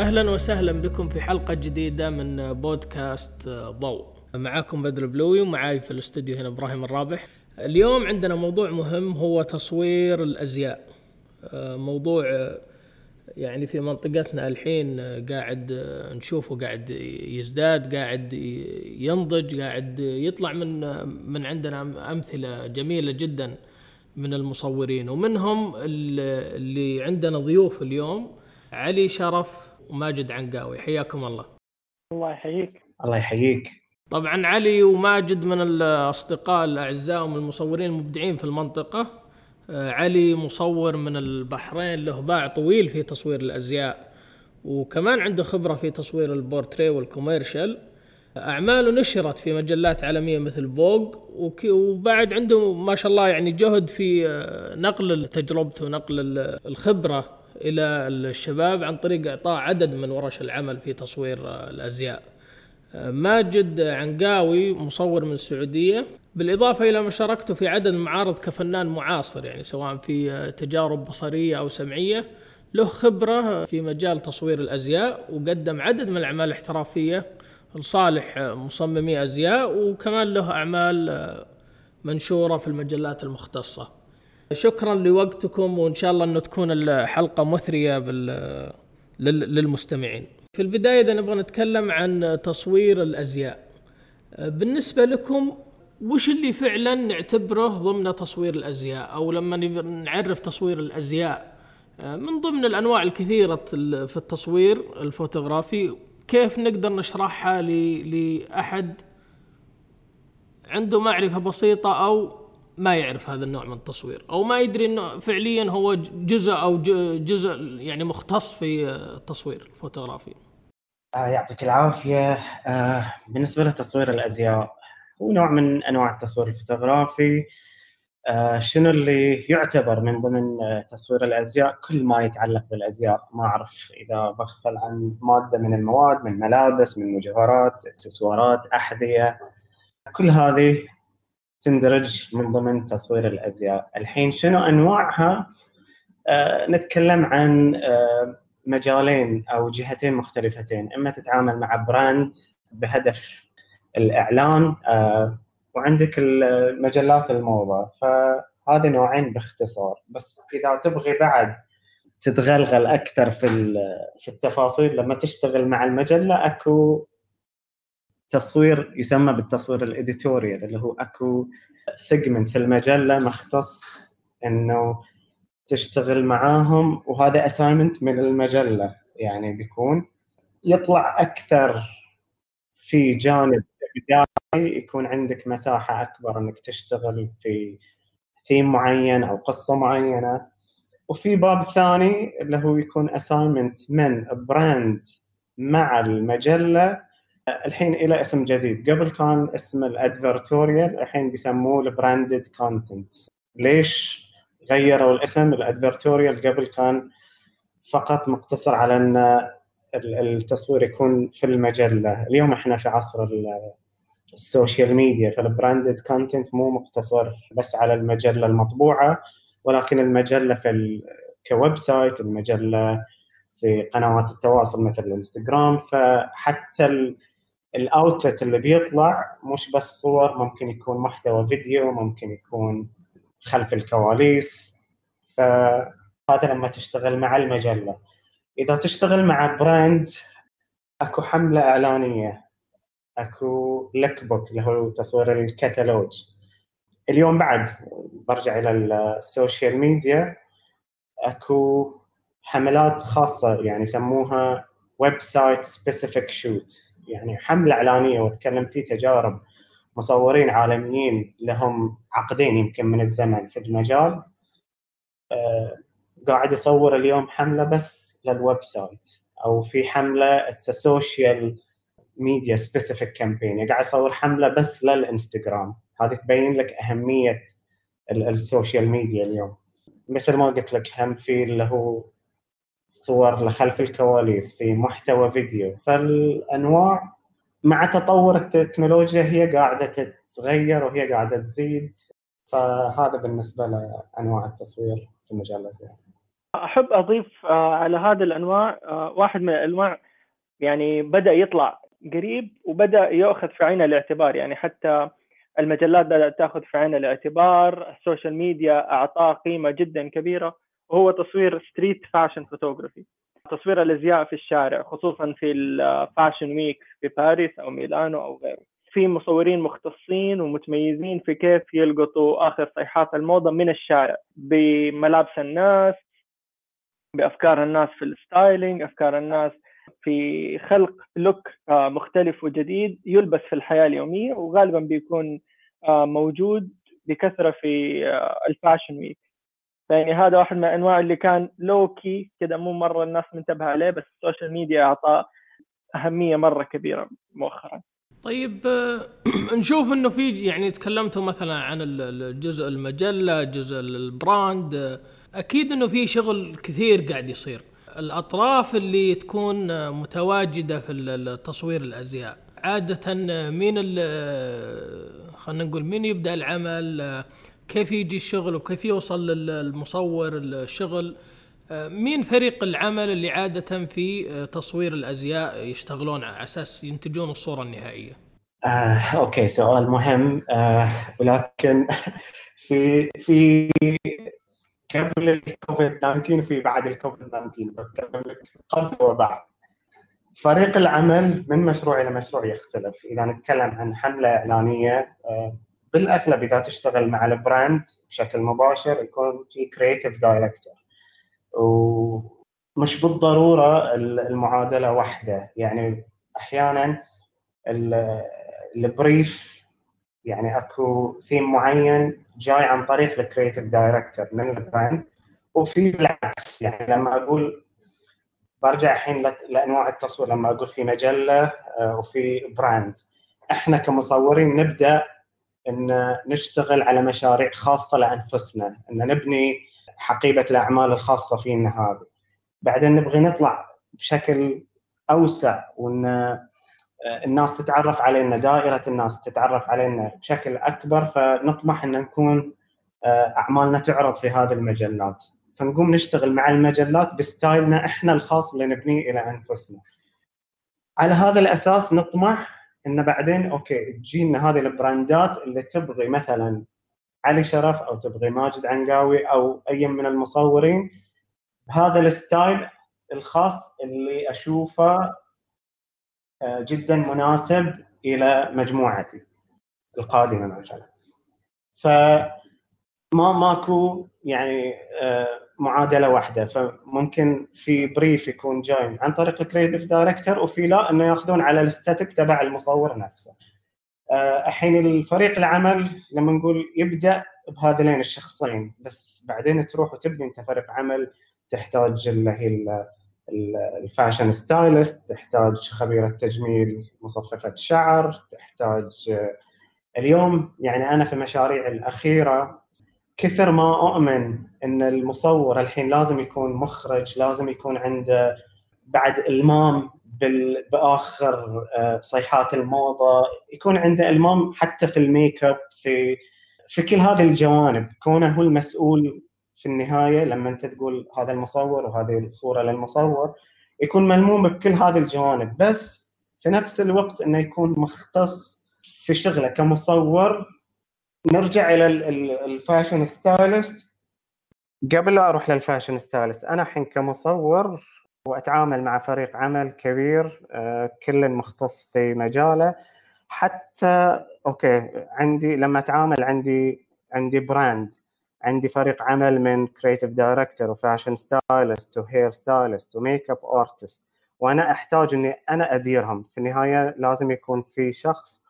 أهلا وسهلا بكم في حلقة جديدة من بودكاست ضوء. معاكم بدر بلوي ومعاي في الاستوديو هنا إبراهيم الرابح. اليوم عندنا موضوع مهم هو تصوير الأزياء. موضوع يعني في منطقتنا الحين قاعد نشوفه قاعد يزداد قاعد ينضج قاعد يطلع من من عندنا أمثلة جميلة جدا من المصورين. ومنهم اللي عندنا ضيوف اليوم علي شرف وماجد عنقاوي. حياكم الله. الله يحييك. الله يحييك. طبعا علي وماجد من الأصدقاء الأعزاء ومن المصورين المبدعين في المنطقة. علي مصور من البحرين له باع طويل في تصوير الأزياء وكمان عنده خبرة في تصوير ال portrait وال commercial. أعماله نشرت في مجلات عالمية مثل Vogue وبعد عنده ما شاء الله يعني جهد في نقل تجربته ونقل الخبرة. إلى الشباب عن طريق إعطاء عدد من ورش العمل في تصوير الأزياء ماجد عنقاوي مصور من السعودية بالإضافة إلى مشاركته في عدد معارض كفنان معاصر يعني سواء في تجارب بصرية أو سمعية له خبرة في مجال تصوير الأزياء وقدم عدد من الأعمال الاحترافيه لصالح مصممي أزياء وكمان له أعمال منشورة في المجلات المختصة. شكرا لوقتكم وإن شاء الله إنه تكون الحلقة مثرية بال للمستمعين. في البداية إذا نبغى نتكلم عن تصوير الأزياء. بالنسبة لكم وش اللي فعلا نعتبره ضمن تصوير الأزياء أو لما نعرف تصوير الأزياء من ضمن الأنواع الكثيرة في التصوير الفوتوغرافي كيف نقدر نشرحها لأحد عنده معرفة بسيطة أو ما يعرف هذا النوع من التصوير أو ما يدري إنه فعليا هو جزء أو جزء يعني مختص في التصوير الفوتوغرافي. آه يعطيك العافية. آه بالنسبة لتصوير الأزياء هو نوع من أنواع التصوير الفوتوغرافي. آه شنو اللي يعتبر من ضمن تصوير الأزياء؟ كل ما يتعلق بالأزياء. ما أعرف إذا بغفل عن مادة من المواد من ملابس من مجوهرات إكسسوارات أحذية كل هذه تندرج من ضمن تصوير الأزياء. الحين شنو أنواعها؟ آه نتكلم عن آه مجالين أو جهتين مختلفتين. إما تتعامل مع براند بهدف الإعلان آه وعندك المجلات الموضة. فهذه نوعين باختصار. بس إذا تبغي بعد تتغلغل أكثر في في التفاصيل لما تشتغل مع المجلة أكو تصوير يسمى بالتصوير ال editorial اللي هو أكو segment في المجله مختص إنه تشتغل معاهم وهذا assignment من المجله يعني بيكون يطلع أكثر في جانب بداية يكون عندك مساحة أكبر إنك تشتغل في ثيم معين أو قصة معينة. وفي باب ثاني اللي هو يكون assignment من brand مع المجلة الحين إلى اسم جديد قبل كان اسم ال advertorial الحين بيسموه ال branded content ليش غيروا الاسم ال advertorial قبل كان فقط مقتصر على أن التصوير يكون في المجلة اليوم إحنا في عصر ال social media فال branded content مو مقتصر بس على المجلة المطبوعة ولكن المجلة في. ك website المجلة في قنوات التواصل مثل الانستغرام فحتى. ال outlet اللي بيطلع مش بس صور ممكن يكون محتوى فيديو ممكن يكون خلف الكواليس. فهذا لما تشتغل مع المجلة. إذا تشتغل مع brand أكو حملة إعلانية. أكو lookbook اللي هو تصوير الكتالوج. اليوم بعد برجع إلى ال social media. أكو حملات خاصة يعني يسموها website specific shoot يعني حملة إعلانية وأتكلم في تجارب مصورين عالميين لهم عقدين يمكن من الزمن في المجال. آه قاعد يصور اليوم حملة بس لل website أو في حملة it's social media specific campaign قاعد يصور حملة بس للإنستغرام. هذه تبين لك أهمية ال social media اليوم. مثل ما قلت لك هم في اللي هو صور لخلف الكواليس في محتوى فيديو. فالأنواع مع تطور التكنولوجيا هي قاعدة تتغير وهي قاعدة تزيد. فهذا بالنسبة لأنواع التصوير في مجال الازياء. أحب أضيف آه، على هذه الأنواع آه، واحد من الأنواع يعني بدأ يطلع قريب وبدأ يأخذ في عين الاعتبار. يعني حتى المجلات بدأت تأخذ في عين الاعتبار. ال social media أعطاه قيمة جدا كبيرة. وهو تصوير street fashion photography تصوير الأزياء في الشارع خصوصا في ال fashion week في باريس أو ميلانو أو غيره. في مصورين مختصين ومتميزين في كيف يلقطوا آخر صيحات الموضة من الشارع بملابس الناس بأفكار الناس في ال styling أفكار الناس في خلق look مختلف وجديد يلبس في الحياة اليومية وغالبا بيكون موجود بكثرة في ال fashion week يعني هذا واحد من الأنواع اللي كان low-key كذا مو مرة الناس منتبهة عليه بس ال social media أعطاه أهمية مرة كبيرة مؤخرا. طيب نشوف إنه في يعني تكلمتوا مثلا عن الجزء المجلة جزء ال brand أكيد إنه في شغل كثير قاعد يصير. الأطراف اللي تكون متواجدة في تصوير الأزياء عادة مين خلينا نقول مين يبدأ العمل كيف يجي الشغل وكيف يوصل للمصور الشغل؟ مين فريق العمل اللي عادة في تصوير الأزياء يشتغلون على أساس ينتجون الصورة النهائية؟ آه، أوكي سؤال مهم. آه، ولكن في في قبل الكوفيد 19 وفي بعد الكوفيد 19 بتكلم لك قبل وبعد. فريق العمل من مشروع إلى مشروع يختلف. إذا نتكلم عن حملة إعلانية آه، بالأغلب إذا تشتغل مع ال brand بشكل مباشر يكون في creative director ومش بالضرورة المعادلة واحدة. يعني أحيانا ال brief يعني أكو ثيم معين جاي عن طريق ال creative director من ال brand وفي بالعكس يعني لما أقول برجع الحين لأنواع التصوير. لما أقول في مجلة آه، وفي brand إحنا كمصورين نبدأ إن نشتغل على مشاريع خاصة لأنفسنا إن نبني حقيبة الأعمال الخاصة فينا هذه. بعدين نبغي نطلع بشكل أوسع وإن آه، الناس تتعرف علينا دائرة الناس تتعرف علينا بشكل أكبر فنطمح إن نكون آه، أعمالنا تعرض في هذه المجلات. فنقوم نشتغل مع المجلات ب style نا إحنا الخاص اللي نبنيه إلى أنفسنا. على هذا الأساس نطمح ان بعدين okay تجينا هذه ال brand ات اللي تبغي مثلا علي شرف أو تبغي ماجد عنقاوي أو أي من المصورين بهذا ال style الخاص اللي أشوفه آه، جدا مناسب إلى مجموعتي القادمة مثلا. فما ماكو يعني آه، معادلة واحدة فممكن في brief يكون جاي عن طريق ال creative director وفي لا إنه ياخذون على ال aesthetic تبع المصور نفسه. آه، الحين الفريق العمل لما نقول يبدأ بهذين الشخصين بس بعدين تروح وتبني أنت فريق عمل تحتاج اللي هي ال fashion stylist تحتاج خبيرة تجميل مصففة شعر تحتاج اليوم يعني أنا في مشاريع الأخيرة كثر ما أؤمن إن المصور الحين لازم يكون مخرج لازم يكون عنده بعد إلمام بآخر آه، صيحات الموضة. يكون عنده إلمام حتى في الميك اب في في كل هذه الجوانب. كونه هو المسؤول في النهاية لما أنت تقول هذا المصور وهذه الصورة للمصور يكون ملموم بكل هذه الجوانب. بس في نفس الوقت إنه يكون مختص في شغله كمصور نرجع إلى ال fashion stylist. قبل لا أروح لل fashion stylist أنا الحين كمصور وأتعامل مع فريق عمل كبير آه، كل مختص في مجاله. حتى okay عندي لما أتعامل عندي عندي brand عندي فريق عمل من creative director و fashion stylist و hair stylist و makeup artist وأنا أحتاج إني أنا أديرهم. في النهاية لازم يكون في شخص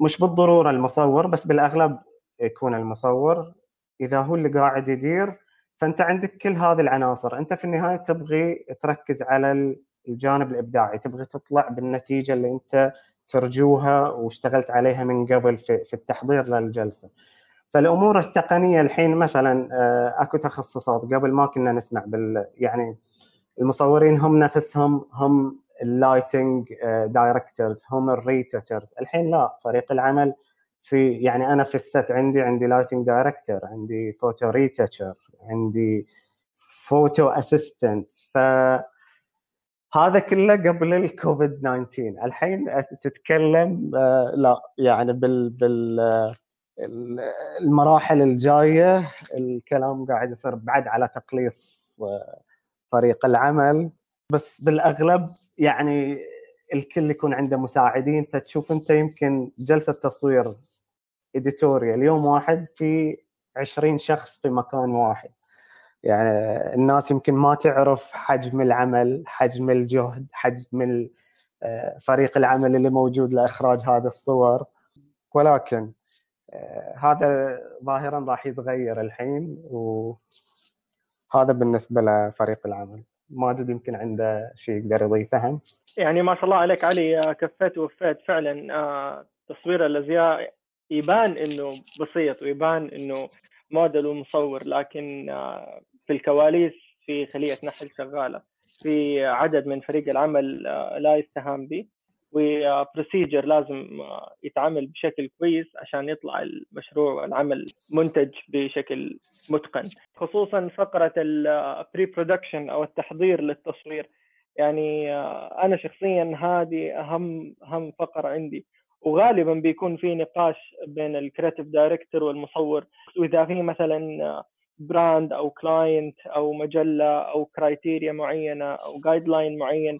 مش بالضرورة المصور بس بالأغلب يكون المصور. إذا هو اللي قاعد يدير فأنت عندك كل هذه العناصر. أنت في النهاية تبغي تركز على الجانب الإبداعي تبغي تطلع بالنتيجة اللي أنت ترجوها واشتغلت عليها من قبل في, التحضير للجلسة. فالأمور التقنية الحين مثلا آه، أكو تخصصات. قبل ما كنا نسمع بال يعني المصورين هم نفسهم هم ال lighting directors هم ال retouchers الحين لا فريق العمل في يعني أنا في ال set عندي عندي lighting director عندي photo retoucher عندي photo assistant ف هذا كله قبل الكوفيد 19 الحين تتكلم آه، لا يعني بال بال المراحل الجاية الكلام قاعد يصير بعد على تقليص آه، فريق العمل. بس بالأغلب يعني الكل يكون عنده مساعدين فتشوف أنت يمكن جلسة تصوير إديتوريال يوم واحد في 20 شخص في مكان واحد. يعني الناس يمكن ما تعرف حجم العمل حجم الجهد حجم آه، فريق العمل اللي موجود لإخراج هذه الصور. ولكن آه، هذا ظاهرا راح يتغير الحين وهذا بالنسبة لفريق العمل. ماجد يمكن عنده شيء يقدر يضيفه. يعني ما شاء الله عليك علي كفيت ووفيت فعلا. آه، تصوير الأزياء يبان إنه بسيط ويبان إنه موديل ومصور لكن آه، في الكواليس في خلية نحل شغالة. في عدد من فريق العمل لا يستهان به. و procedure لازم يتعامل بشكل كويس عشان يطلع المشروع والعمل منتج بشكل متقن. خصوصا فقرة ال pre-production أو التحضير للتصوير. يعني أنا شخصيا هذه أهم أهم فقرة عندي. وغالبا بيكون في نقاش بين ال creative director والمصور. وإذا في مثلا brand أو client أو مجلة أو criteria معينة أو guideline معين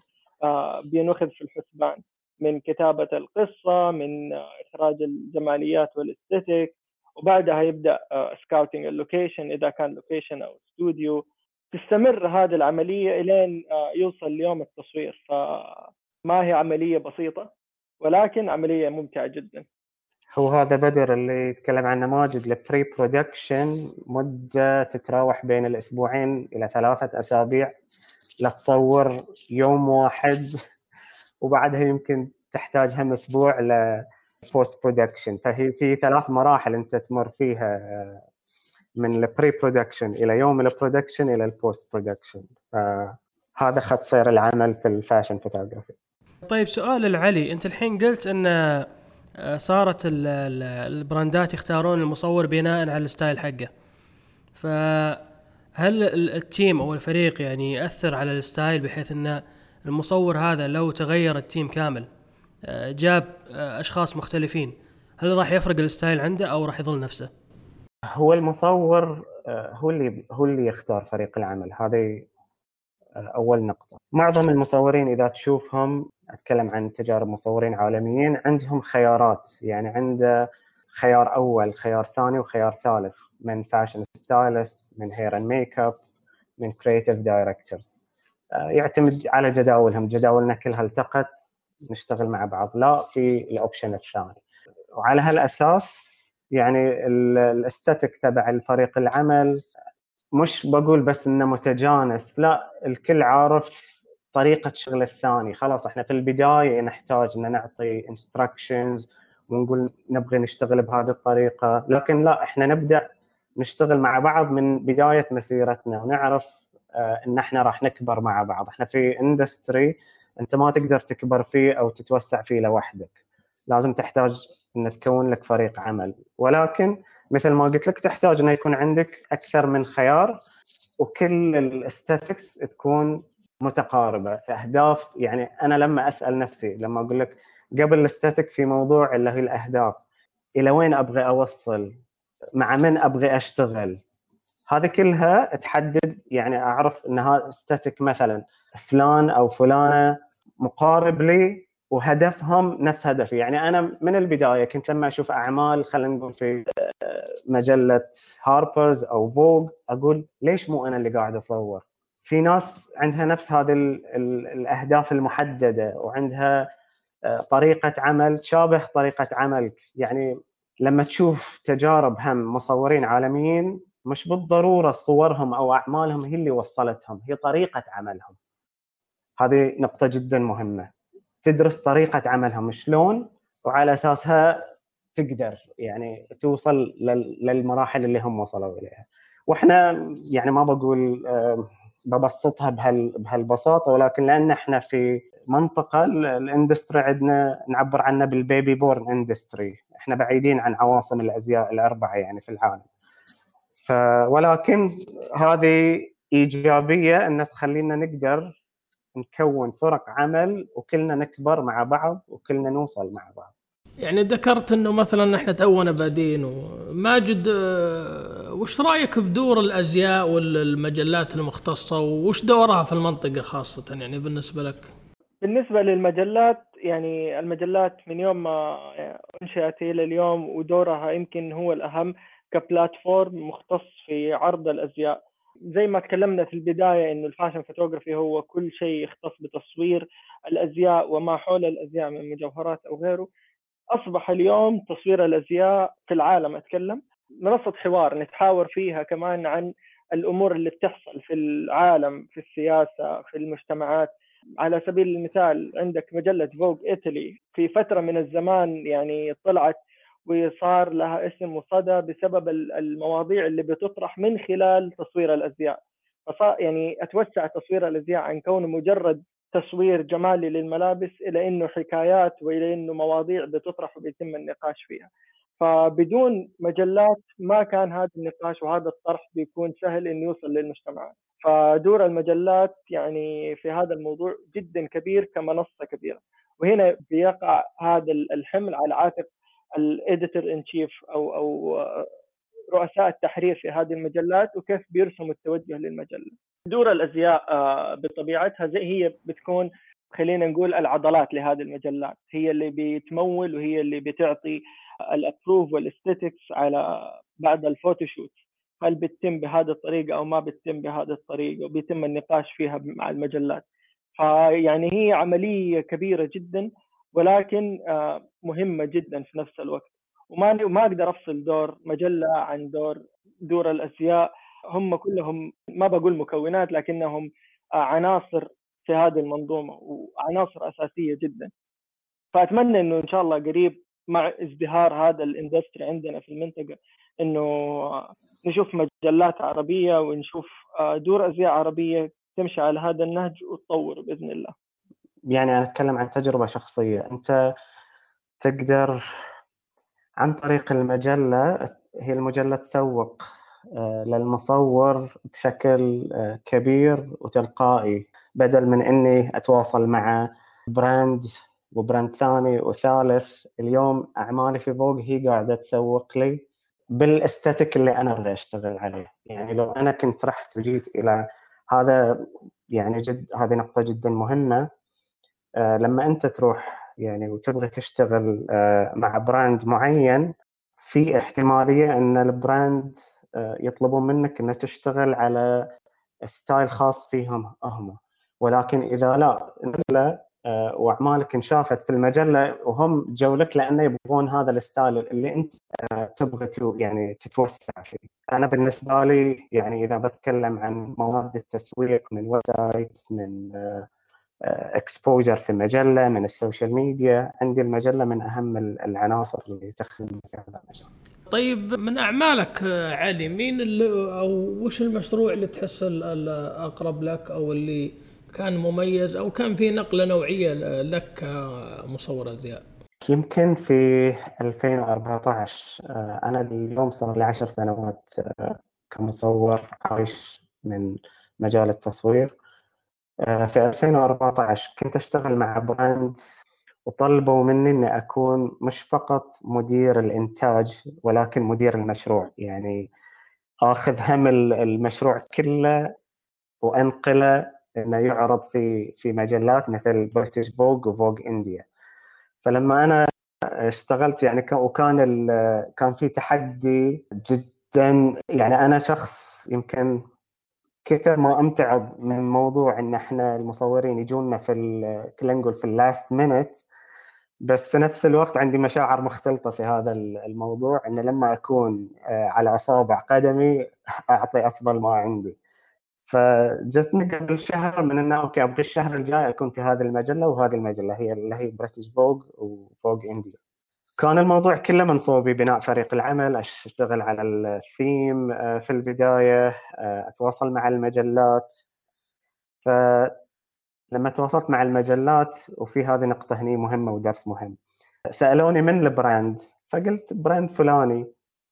بينخذ في الحسبان. من كتابة القصة من إخراج الجماليات وال aesthetic وبعدها يبدأ scouting ال location إذا كان location أو استوديو. تستمر هذه العملية إلين آه، يوصل ليوم التصوير. فما هي عملية بسيطة ولكن عملية ممتعة جدا. هو هذا بدر اللي يتكلم عن نماذج ال pre-production مدة تتراوح بين الأسبوعين إلى ثلاثة أسابيع. لتصور يوم واحد. وبعدها يمكن تحتاج هم أسبوع ل post-production فهي في ثلاث مراحل أنت تمر فيها آه، من ال pre-production إلى يوم ال production إلى ال post-production فهذا خط سير العمل في ال fashion فوتوغرافي طيب سؤال لعلي. أنت الحين قلت أن آه، صارت ال brandات يختارون المصور بناء على ال style حقه. فهل ال team أو الفريق يعني يأثر على ال style بحيث أنه المصور هذا لو تغير ال team كامل آه، جاب آه، أشخاص مختلفين هل راح يفرق ال style عنده أو راح يظل نفسه؟ هو المصور آه، هو اللي هو اللي يختار فريق العمل. هذه أول نقطة. معظم المصورين إذا تشوفهم أتكلم عن تجارب مصورين عالميين عندهم خيارات. يعني عنده خيار أول خيار ثاني وخيار ثالث. من fashion stylist من hair and makeup من creative directors يعتمد على جداولهم. جداولنا كلها التقت نشتغل مع بعض. لا في ال option الثاني. وعلى هالأساس يعني ال aesthetic تبع الفريق العمل مش بقول بس إنه متجانس لا الكل عارف طريقة شغل الثاني. خلاص إحنا في البداية نحتاج إن نعطي instructions ونقول نبغي نشتغل بهذه الطريقة. لكن لا إحنا نبدأ نشتغل مع بعض من بداية مسيرتنا ونعرف آه، إن إحنا راح نكبر مع بعض. إحنا في industry أنت ما تقدر تكبر فيه أو تتوسع فيه لوحدك. لازم تحتاج إن تكون لك فريق عمل. ولكن مثل ما قلت لك تحتاج إنه يكون عندك أكثر من خيار وكل ال aesthetics تكون متقاربة. أهداف يعني أنا لما أسأل نفسي لما أقول لك قبل ال aesthetic في موضوع اللي هي الأهداف إلى وين أبغى أوصل؟ مع من أبغى أشتغل؟ هذه كلها تحدد يعني أعرف ان هذا aesthetic مثلا فلان أو فلانة مقارب لي وهدفهم نفس هدفي. يعني أنا من البداية كنت لما أشوف أعمال خلينا نقول في مجلة هاربرز أو فوغ أقول ليش مو أنا اللي قاعد أصور؟ في ناس عندها نفس هذه الأهداف المحددة وعندها آه، طريقة عمل تشابه طريقة عملك. يعني لما تشوف تجارب هم مصورين عالميين مش بالضرورة صورهم أو أعمالهم هي اللي وصلتهم هي طريقة عملهم. هذه نقطة جدا مهمة. تدرس طريقة عملهم شلون وعلى أساسها تقدر يعني توصل للمراحل اللي هم وصلوا إليها. وإحنا يعني ما بقول ببسطها بهالبساطة ولكن لأن إحنا في منطقة ال industry عندنا نعبر عنها بال baby born industry. إحنا بعيدين عن عواصم الأزياء الأربعة يعني في العالم. ف ولكن هذه إيجابية أن تخلينا نقدر نكون فرق عمل وكلنا نكبر مع بعض وكلنا نوصل مع بعض يعني ذكرت إنه مثلا إحنا تونا بادين وماجد آه، وش رأيك بدور الأزياء والمجلات المختصة وش دورها في المنطقة خاصة يعني بالنسبة لك؟ بالنسبة للمجلات يعني المجلات من يوم ما انشئت إلى اليوم ودورها يمكن هو الأهم كبلاتفورم مختص في عرض الأزياء. زي ما تكلمنا في البداية إنه ال fashion photography هو كل شيء يختص بتصوير الأزياء وما حول الأزياء من مجوهرات أو غيره. أصبح اليوم تصوير الأزياء في العالم أتكلم منصة حوار نتحاور فيها كمان عن الأمور اللي بتحصل في العالم في السياسة في المجتمعات. على سبيل المثال عندك مجلة Vogue ايطالي في فترة من الزمان يعني طلعت وصار لها اسم وصدى بسبب المواضيع اللي بتطرح من خلال تصوير الأزياء. فصار يعني أتوسع تصوير الأزياء عن كونه مجرد تصوير جمالي للملابس إلى إنه حكايات وإلى إنه مواضيع بتطرح وبيتم النقاش فيها. فبدون مجلات ما كان هذا النقاش وهذا الطرح بيكون سهل إنه يوصل للمجتمعات فدور المجلات يعني في هذا الموضوع جدا كبير كمنصة كبيرة. وهنا بيقع هذا الحمل على عاتق الاديتور ان تشيف أو أو رؤساء التحرير في هذه المجلات وكيف بيرسموا التوجه للمجلة. دور الأزياء آه، بطبيعتها زي هي بتكون خلينا نقول العضلات لهذه المجلات. هي اللي بتمول وهي اللي بتعطي ال approve وال aesthetics على بعد ال photoshoot هل بتتم بهذه الطريقة أو ما بتتم بهذه الطريقة وبيتم النقاش فيها مع المجلات. فيعني هي عملية كبيرة جدا ولكن آه، مهمة جدا في نفس الوقت. وما ما أقدر أفصل دور مجلة عن دور دور الازياء هم كلهم ما بقول مكونات لكنهم آه، عناصر في هذه المنظومة وعناصر أساسية جدا. فأتمنى إنه إن شاء الله قريب مع ازدهار هذا الإندستري عندنا في المنطقة إنه آه، نشوف مجلات عربية ونشوف دور ازياء عربية تمشي على هذا النهج وتطور بإذن الله. يعني أنا أتكلم عن تجربة شخصية. أنت تقدر عن طريق المجلة هي المجلة تسوق آه، للمصور بشكل آه، كبير وتلقائي بدل من إني أتواصل مع brand و brand ثاني وثالث. اليوم أعمالي في Vogue هي قاعدة تسوق لي بال aesthetic اللي أنا أبغى أشتغل عليه. يعني لو أنا كنت رحت وجيت إلى هذا يعني جد هذه نقطة جدا مهمة. لما أنت تروح يعني وتبغى تشتغل آه، مع brand معين في احتمالية أن ال brand آه، يطلبون منك انك تشتغل على style خاص فيهم هم ولكن إذا لا لا وأعمالك انشافت في المجلة وهم جو لك لأنه يبغون هذا ال style اللي أنت تبغى يعني تتوسع فيه. أنا بالنسبة لي يعني إذا بتكلم عن مواد التسويق من website من exposure في مجله من ال social media. عندي المجلة من أهم العناصر اللي تخدم في هذا المجال. طيب من أعمالك علي مين اللي أو وش المشروع اللي تحس الاقرب لك أو اللي كان مميز أو كان في نقلة نوعية لك كمصور أزياء؟ يمكن في 2014 آه، أنا اليوم صار لي 10 سنوات آه، كمصور عايش من مجال التصوير. آه، في 2014 كنت أشتغل مع brand وطلبوا مني إني أكون مش فقط مدير الإنتاج ولكن مدير المشروع. يعني آخذ هم المشروع كله وأنقلة إنه يعرض في في مجلات مثل British Vogue و Vogue India فلما أنا اشتغلت يعني وكان كان في تحدي جدا. يعني أنا شخص يمكن كثر ما أمتعض من موضوع إن إحنا المصورين يجونا في خلينا نقول في ال last minute بس في نفس الوقت عندي مشاعر مختلطة في هذا الموضوع إن لما أكون آه، على أصابع قدمي أعطي أفضل ما عندي. فجتني قبل شهر من إنه أوكي أبغى الشهر الجاي أكون في هذه المجلة وهذه المجلة هي اللي هي British Vogue و Vogue India كان الموضوع كله منصوب ببناء فريق العمل أشتغل على الثيم آه، في البداية آه، أتواصل مع المجلات. فلما تواصلت مع المجلات وفي هذه نقطة هني مهمة ودرس مهم. سألوني من ال brand فقلت brand فلاني.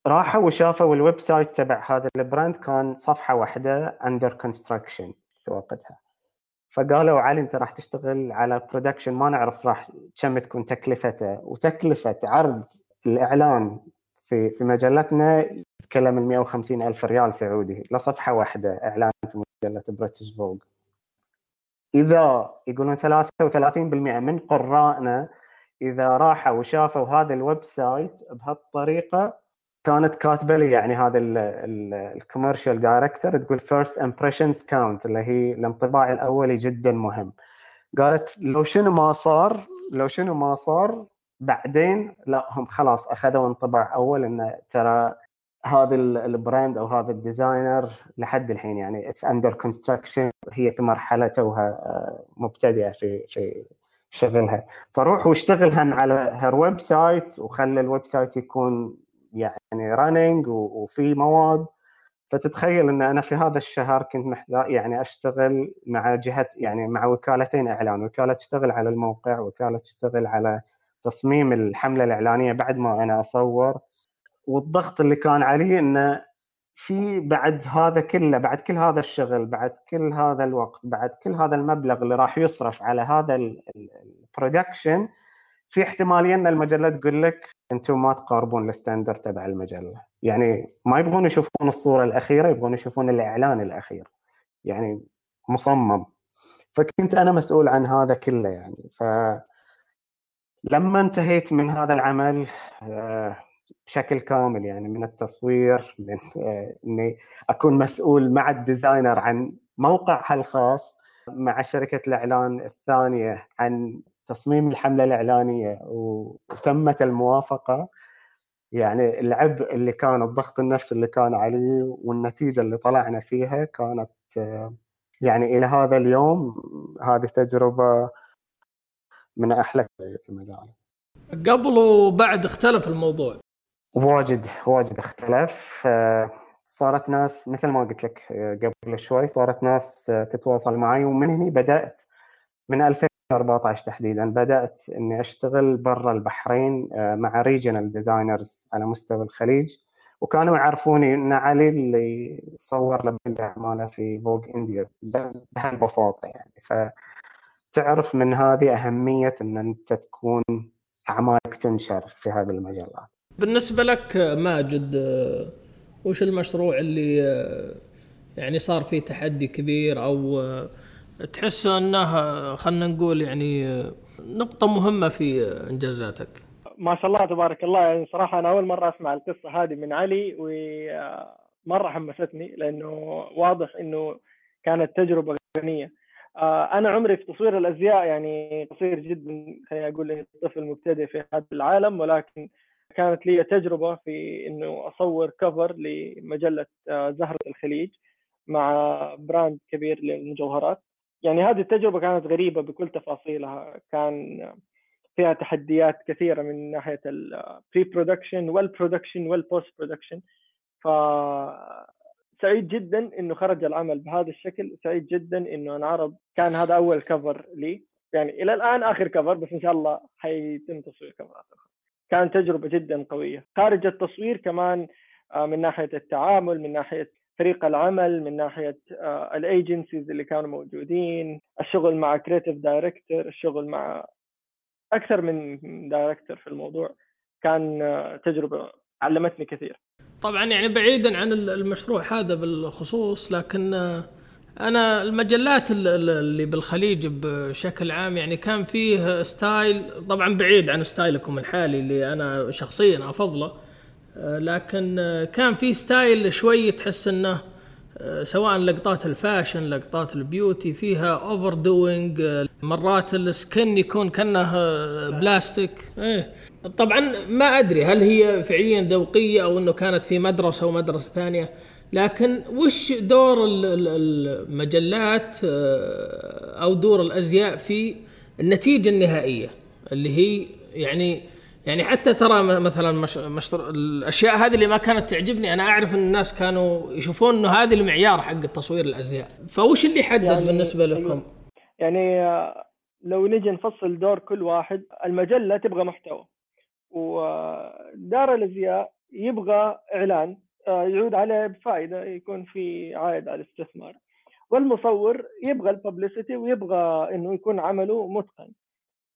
راحوا وشافوا ال website تبع هذا ال brand كان صفحة واحدة under construction في وقتها. فقالوا علي انت راح تشتغل على production ما نعرف راح كم تكون تكلفته وتكلفة عرض الإعلان في في مجلتنا تتكلم ال 150 ألف ريال سعودي لصفحة واحدة إعلان في مجلة British Vogue إذا يقولون 33% من قرائنا إذا راحوا وشافوا هذا ال website بهالطريقة كانت كاتبة لي يعني هذا ال commercial director تقول first impressions count اللي هي الانطباع الأولي جدا مهم. قالت لو شنو ما صار لو شنو ما صار بعدين لا هم خلاص أخذوا انطباع أول انه ترى هذا ال brand أو هذا ال designer لحد الحين يعني it's under construction هي في مرحلة توها آه، مبتدئة في في شغلها. فروح واشتغل على her website وخلي ال website يكون يعني running وفي مواد. فتتخيل إن أنا في هذا الشهر كنت محتاج يعني أشتغل مع جهة يعني مع وكالتين إعلان، وكالة تشتغل على الموقع، وكالة تشتغل على تصميم الحملة الإعلانية بعد ما أنا أصور. والضغط اللي كان علي انه في بعد هذا كله بعد كل هذا الشغل بعد كل هذا الوقت بعد كل هذا المبلغ اللي راح يصرف على هذا ال production في احتماليه إن المجلة تقول لك أنتم ما تقاربون ال standard تبع المجلة. يعني ما يبغون يشوفون الصورة الأخيرة يبغون يشوفون الإعلان الأخير. يعني مصمم. فكنت أنا مسؤول عن هذا كله يعني. ف لما انتهيت من هذا العمل آه، بشكل كامل يعني من التصوير من آه، إني أكون مسؤول مع الديزاينر عن موقعها الخاص مع شركة الإعلان الثانية عن تصميم الحملة الإعلانية وتمت الموافقة. يعني العبء اللي كان الضغط النفسي اللي كان علي والنتيجة اللي طلعنا فيها كانت يعني إلى هذا اليوم هذه تجربة من أحلى في مجالي قبل وبعد اختلف الموضوع؟ واجد واجد اختلف. صارت ناس مثل ما قلت لك قبل شوي صارت ناس تتواصل معي ومن هنا بدأت من 2014 تحديدا بدأت إني أشتغل برا البحرين مع regional designers على مستوى الخليج وكانوا يعرفوني إن علي اللي صور له اعماله في Vogue India بهالبساطة يعني فتعرف من هذه أهمية إن أنت تكون أعمالك تنشر في هذه المجالات. بالنسبة لك ماجد وش المشروع اللي يعني صار فيه تحدي كبير أو تحس انه خلينا نقول يعني نقطة مهمة في إنجازاتك. ما شاء الله تبارك الله يعني صراحة أنا أول مرة أسمع القصة هذه من علي ومرة حمستني لأنه واضح إنه كانت تجربة غنية. أنا عمري في تصوير الأزياء يعني قصير جدا خليني أقول طفل مبتدئ في هذا العالم ولكن كانت لي تجربة في إنه أصور cover لمجلة زهرة الخليج مع brand كبير للمجوهرات يعني هذه التجربة كانت غريبة بكل تفاصيلها. كان فيها تحديات كثيرة من ناحية ال pre-production وال production وال post-production ف سعيد جدا إنه خرج العمل بهذا الشكل. سعيد جدا إنه انعرض كان هذا أول cover لي. يعني إلى الآن آخر cover بس إن شاء الله حيتم تصوير cover ات أخرى كانت تجربة جدا قوية. خارج التصوير كمان آه، من ناحية التعامل من ناحية فريق العمل من ناحية آه، ال agencies اللي كانوا موجودين الشغل مع creative director الشغل مع أكثر من director في الموضوع كان آه، تجربة علمتني كثير. طبعا يعني بعيدا عن المشروع هذا بالخصوص لكن أنا المجلات اللي بالخليج بشكل عام يعني كان فيه style طبعا بعيد عن style كم الحالي اللي أنا شخصيا أفضله لكن كان في style شوي تحس إنه سواء لقطات ال fashion لقطات ال beauty فيها overdoing مرات السكن يكون كأنه بلاستيك. إيه. طبعا ما أدري هل هي فعليا ذوقية أو إنه كانت في مدرسة ومدرسة ثانية لكن وش دور المجلات آه، أو دور الأزياء في النتيجة النهائية؟ اللي هي يعني يعني حتى ترى مثلا مش مشتر الأشياء هذه اللي ما كانت تعجبني أنا أعرف إن الناس كانوا يشوفون إنه هذه المعيار حق تصوير الأزياء. فوش اللي يحدد يعني بالنسبة لكم؟ يعني آه، لو نجي نفصل دور كل واحد المجلة تبغى محتوى ودار الأزياء يبغى إعلان آه، يعود عليه بفائدة يكون في عائد على الاستثمار. والمصور يبغى الببليستي ويبغى إنه يكون عمله متقن.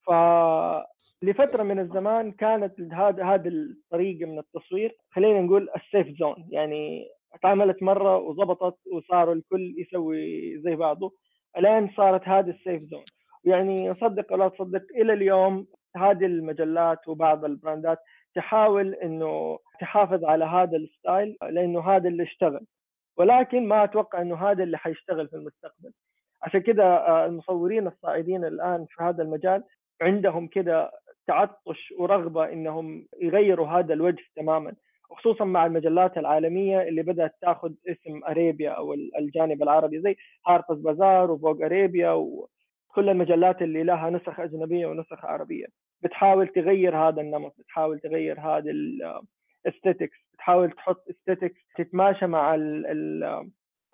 فلفترة من الزمان كانت هذا هذه الطريقة من التصوير. خلينا نقول السيف زون. يعني اتعملت مرة وضبطت وصاروا الكل يسوي زي بعضه. الآن صارت هذه ال safe زون. يعني صدق ولا تصدق إلى اليوم هذه المجلات وبعض ال brandات تحاول إنه تحافظ على هذا ال style لأنه هذا اللي اشتغل. ولكن ما أتوقع إنه هذا اللي حيشتغل في المستقبل. عشان كذا آه، المصورين الصاعدين الآن في هذا المجال عندهم كذا تعطش ورغبة إنهم يغيروا هذا الوجه تماما وخصوصا مع المجلات العالمية اللي بدأت تأخذ اسم Arabia أو الجانب العربي زي Harper's Bazaar و Vogue Arabia وكل المجلات اللي لها نسخ أجنبية ونسخ عربية. بتحاول تغير هذا النمط بتحاول تغير هذا ال aesthetics بتحاول تحط aesthetics تتماشى مع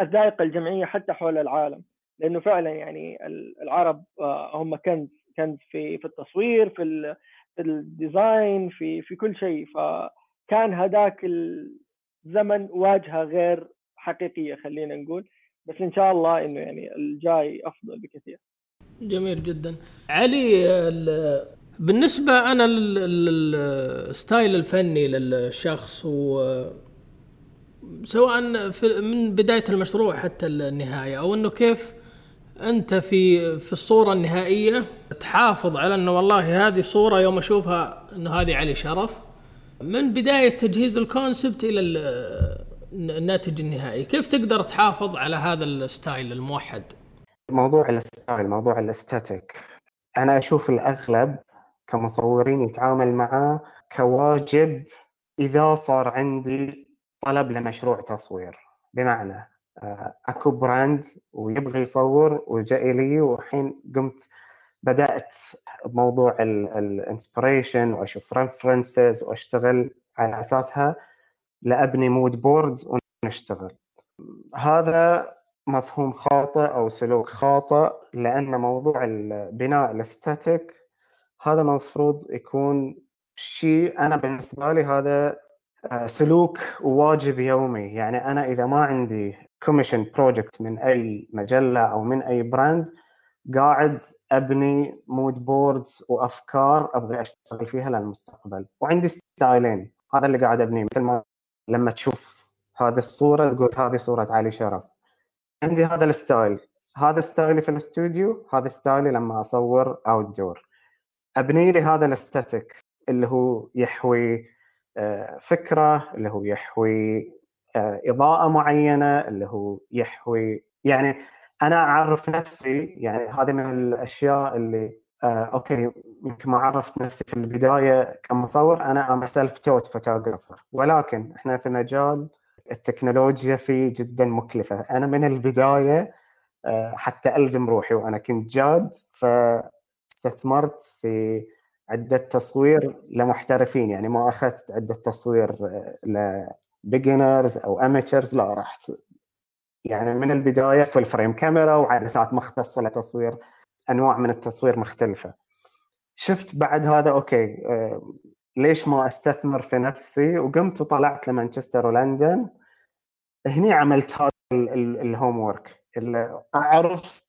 الذائقة الجمعية حتى حول العالم. لأنه فعلا يعني العرب آه، هم كنز. كنز في في التصوير في في ال design في في كل شيء. فكان هذاك الزمن واجهة غير حقيقية خلينا نقول. بس إن شاء الله إنه يعني الجاي أفضل بكثير. جميل جدا. علي بالنسبة أنا الستايل الفني للشخص و سواء من بداية المشروع حتى النهاية أو أنه كيف أنت في في الصورة النهائية تحافظ على أنه والله هذه صورة يوم أشوفها أنه هذه علي شرف. من بداية تجهيز ال concept إلى الناتج النهائي كيف تقدر تحافظ على هذا ال style الموحد؟ موضوع ال style موضوع ال aesthetic. أنا أشوف الأغلب كمصورين يتعامل معاه كواجب إذا صار عندي طلب لمشروع تصوير. بمعنى أكو brand ويبغى يصور وجاء لي والحين قمت بدأت بموضوع ال inspiration وأشوف references وأشتغل على أساسها لأبني mood board ونشتغل هذا مفهوم خاطئ أو سلوك خاطئ لأن موضوع البناء ال aesthetic هذا مفروض يكون شيء أنا بالنسبة لي هذا آه، سلوك وواجب يومي. يعني أنا إذا ما عندي commission project من أي مجلة أو من أي brand قاعد أبني mood boards وأفكار أبغى أشتغل فيها للمستقبل. وعندي styleين. هذا اللي قاعد أبنيه. مثل ما لما تشوف هذه الصورة تقول هذه صورة علي شرف. عندي هذا ال style. هذا style ي في الاستوديو. هذا style ي لما أصور outdoor أبني لي هذا ال aesthetic اللي هو يحوي آه، فكرة اللي هو يحوي إضاءة معينة اللي هو يحوي يعني أنا أعرف نفسي يعني هذه من الأشياء اللي آه okay يمكن ما عرفت نفسي في البداية كمصور أنا am self-taught photographer ولكن إحنا في مجال التكنولوجيا فيه جدا مكلفة. أنا من البداية آه حتى ألزم روحي وأنا كنت جاد فاستثمرت في عدة تصوير لمحترفين. يعني ما أخذت عدة تصوير آه، ل beginners أو amateurs لا رحت يعني من البداية full frame camera وعدسات مختصة لتصوير أنواع من التصوير مختلفة. شفت بعد هذا okay آه، ليش ما أستثمر في نفسي؟ وقمت وطلعت لمانشستر ولندن. هني عملت هذا ال homework أعرف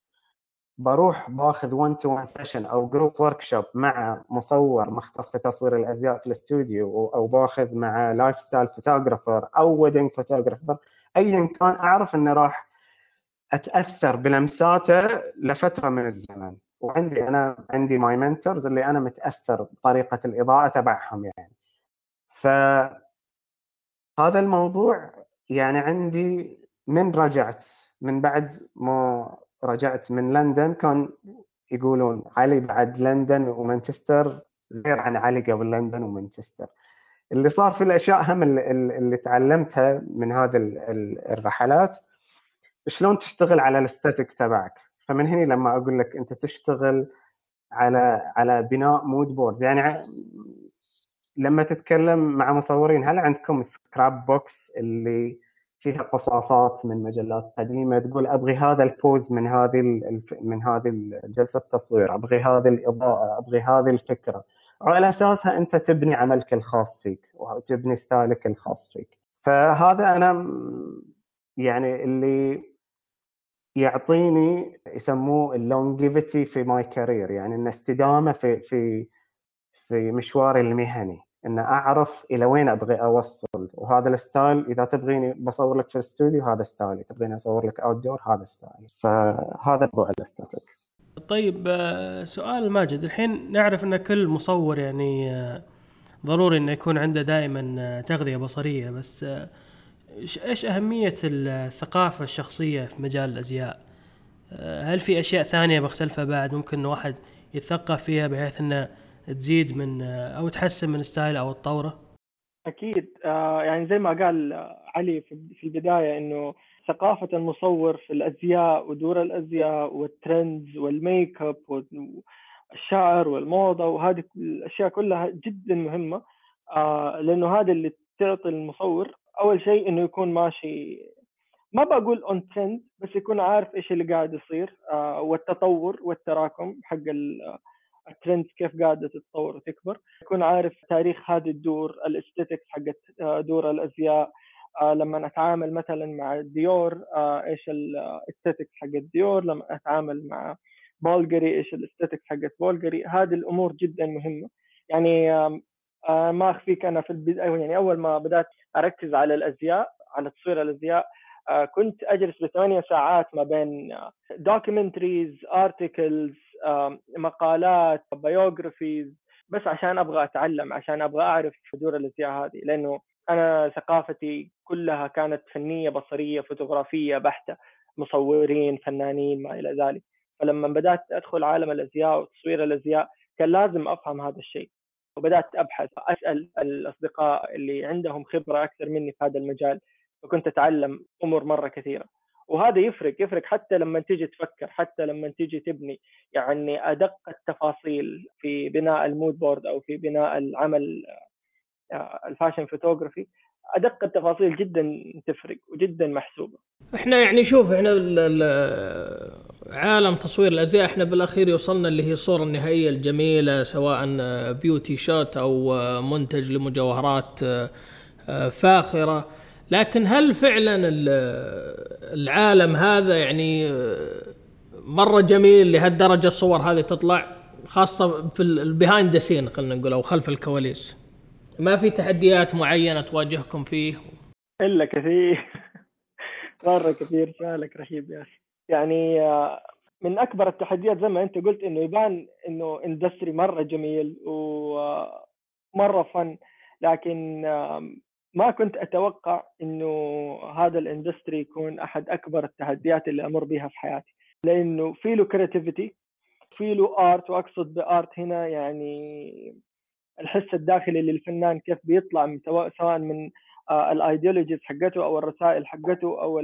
بروح باخذ 1 to 1 session أو group workshop مع مصور مختص في تصوير الأزياء في الاستوديو أو باخذ مع lifestyle photographer أو wedding photographer ايا كان أعرف إني راح أتأثر بلمساته لفترة من الزمن. وعندي أنا عندي ماي منتورز اللي أنا متأثر بطريقة الإضاءة تبعهم يعني. ف هذا الموضوع يعني عندي من رجعت من بعد ما رجعت من لندن كان يقولون علي بعد لندن ومانشستر غير عن علي قبل لندن ومانشستر. اللي صار في الأشياء هم اللي, تعلمتها من هذه الرحلات. شلون تشتغل على ال aesthetic تبعك؟ فمن هنا لما أقول لك أنت تشتغل على على بناء mood boards يعني لما تتكلم مع مصورين هل عندكم scrapbooks اللي فيها قصاصات من مجلات قديمة. تقول أبغي هذا ال pose من هذه من هذه جلسة التصوير أبغي هذه الإضاءة أبغي هذه الفكرة. وعلى أساسها أنت تبني عملك الخاص فيك وتبني style ك الخاص فيك. فهذا أنا يعني اللي يعطيني يسموه ال longevity في my career يعني إن استدامة في في في مشواري المهني. إن أعرف إلى وين أبغي أوصل. وهذا ال style إذا تبغيني بصور لك في الاستوديو هذا style ي. تبغيني أصور لك outdoor هذا style ي. فهذا موضوع ال aesthetic. طيب آه، سؤال ماجد. الحين نعرف إن كل مصور يعني آه، ضروري إنه يكون عنده دائما آه، تغذية بصرية. بس إيش أهمية الثقافة الشخصية في مجال الأزياء؟ هل في أشياء ثانية مختلفة بعد ممكن واحد يتثقف فيها بحيث إنه تزيد من أو تحسن من ستايل أو تطوره؟ أكيد آه يعني زي ما قال علي في البداية إنه ثقافة المصور في الأزياء ودور الأزياء وال trends والميك اب والشعر والموضة وهذه الأشياء كلها جدا مهمة آه لأنه هذا اللي تعطي المصور أول شيء إنه يكون ماشي ما بقول on trend بس يكون عارف إيش اللي قاعد يصير آه والتطور والتراكم حق الترند كيف قاعدة تتطور وتكبر. يكون عارف تاريخ هذه الدور ال aesthetics حقت آه، دور الأزياء آه لما اتعامل مثلا مع ديور آه إيش ال aesthetics حق ديور لما أتعامل مع Bulgari إيش ال aesthetics حقت بولغري هذه الأمور جدا مهمة. يعني ما أخفيك أنا في البدايه يعني أول ما بدأت أركز على الأزياء على تصوير الأزياء كنت أجلس بثمانية ساعات ما بين documentaries articles مقالات biographies بس عشان أبغى أتعلم عشان أبغى أعرف دور الازياء هذه لأنه أنا ثقافتي كلها كانت فنية بصرية فوتوغرافية بحتة مصورين فنانين ما إلى ذلك. فلما بدأت أدخل عالم الأزياء وتصوير الأزياء كان لازم أفهم هذا الشيء. وبدأت أبحث أسأل الأصدقاء اللي عندهم خبرة أكثر مني في هذا المجال وكنت أتعلم أمور مرة كثيرة. وهذا يفرق يفرق حتى لما تيجي تفكر حتى لما تيجي تبني يعني أدق التفاصيل في بناء ال mood board أو في بناء العمل آه، ال fashion photography أدق التفاصيل جدا تفرق وجدا محسوبة. إحنا يعني شوف إحنا عالم تصوير الأزياء إحنا بالأخير يوصلنا اللي هي الصورة النهائية الجميلة سواء beauty shot أو منتج لمجوهرات آه، فاخرة لكن هل فعلا العالم هذا يعني مرة جميل لهالدرجة الصور هذه تطلع خاصة في ال behind scene خلينا نقول أو خلف الكواليس؟ ما في تحديات معينة تواجهكم فيه؟ إلا كثير. مرة كثير سؤالك رهيب يا أخي. يعني آه، من أكبر التحديات زي ما أنت قلت إنه يبان إنه industry مرة جميل ومره فن لكن ما كنت أتوقع إنه هذا ال industry يكون أحد أكبر التحديات اللي أمر بها في حياتي. لأنه في له creativity في له art وأقصد ب art هنا يعني الحس الداخلي للفنان كيف بيطلع من سواء من آه، ال ideologies حقته أو الرسائل حقته أو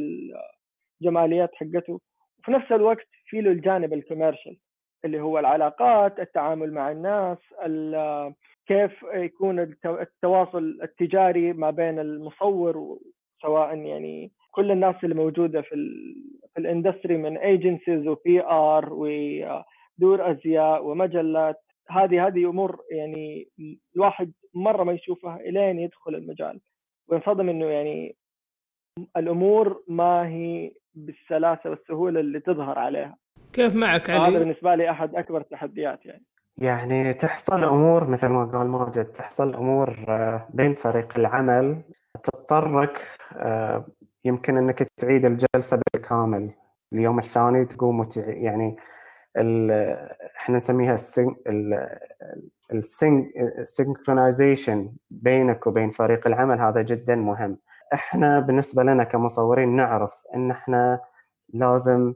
الجماليات حقته. وفي نفس الوقت في له الجانب ال commercial اللي هو العلاقات التعامل مع الناس كيف يكون التواصل التجاري ما بين المصور سواء يعني كل الناس اللي موجودة في ال في ال industry من agencies و PR ودور أزياء ومجلات. هذه هذه أمور يعني الواحد مرة ما يشوفها إلين يدخل المجال. وينصدم إنه يعني الأمور ما هي بالسلاسة والسهولة اللي تظهر عليها. كيف معك علي؟ هذا بالنسبة لي أحد أكبر التحديات يعني. يعني تحصل أمور مثل ما قال ماجد تحصل أمور آه، بين فريق العمل تضطرك آه، يمكن إنك تعيد الجلسة بالكامل اليوم الثاني تقوم. يعني إحنا نسميها ال synchronization بينك وبين فريق العمل هذا جدا مهم إحنا بالنسبة لنا كمصورين نعرف إن إحنا لازم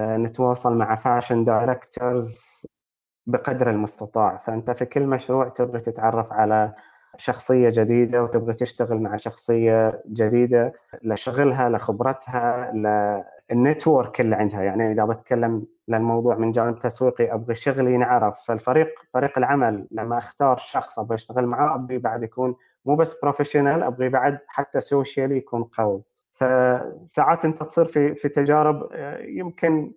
آه، نتواصل مع fashion directors بقدر المستطاع. فأنت في كل مشروع تبغى تتعرف على شخصية جديدة وتبغى تشتغل مع شخصية جديدة لشغلها لخبرتها لل network اللي عندها. يعني إذا بتكلم للموضوع من جانب تسويقي أبغى شغلي ينعرف فالفريق فريق العمل لما أختار شخص أبغى أشتغل معاه ابغي بعد يكون مو بس professional أبغي بعد حتى socially يكون قوي. فساعات انت تصير في في تجارب يمكن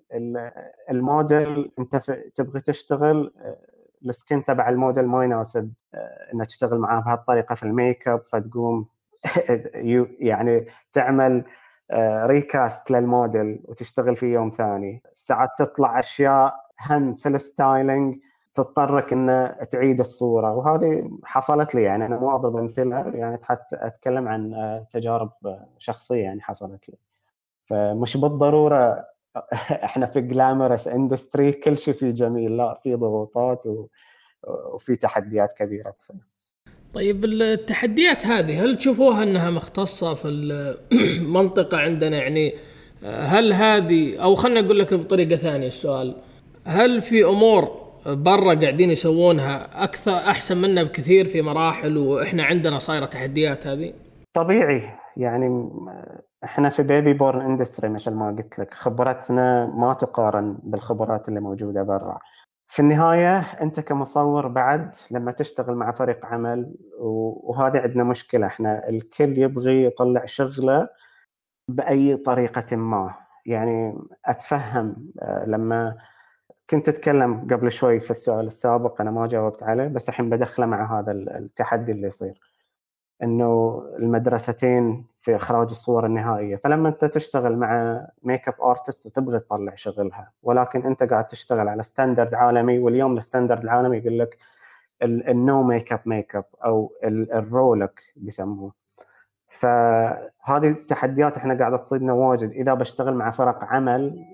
الموديل انت تبغى تشتغل ال skin تبع الموديل ما يناسب آه، انك تشتغل معاه بهالطريقة في الميك اب فتقوم يعني تعمل recast للموديل وتشتغل فيه يوم ثاني. ساعات تطلع أشياء هم في ال styling تضطرك ان تعيد الصورة. وهذه حصلت لي يعني أنا مو أضرب أمثلة يعني أتكلم عن تجارب شخصية يعني حصلت لي. فمش بالضرورة إحنا في جلامرس اندستري كل شيء فيه جميل لا في ضغوطات وفي تحديات كبيرة تصير. طيب التحديات هذه هل تشوفوها إنها مختصة في المنطقة عندنا؟ يعني هل هذه أو خلينا أقول لك بطريقة ثانية السؤال هل في أمور برا قاعدين يسوونها أكثر أحسن منا بكثير في مراحل وإحنا عندنا صايرة تحديات هذه؟ طبيعي. يعني إحنا في baby born industry مثل ما قلت لك خبرتنا ما تقارن بالخبرات اللي موجودة برا. في النهاية أنت كمصور بعد لما تشتغل مع فريق عمل وهذه عندنا مشكلة. إحنا الكل يبغي يطلع شغله بأي طريقة ما. يعني أتفهم آه، لما كنت أتكلم قبل شوي في السؤال السابق أنا ما جاوبت عليه بس الحين بدخله مع هذا التحدي اللي يصير. إنه المدرستين في إخراج الصور النهائية فلما أنت تشتغل مع makeup artist وتبغى تطلع شغلها ولكن أنت قاعد تشتغل على standard عالمي واليوم ال standard العالمي يقول لك ال no makeup makeup أو ال raw look بيسموه. فهذه التحديات إحنا قاعدة تصيدنا واجد. إذا بشتغل مع فرق عمل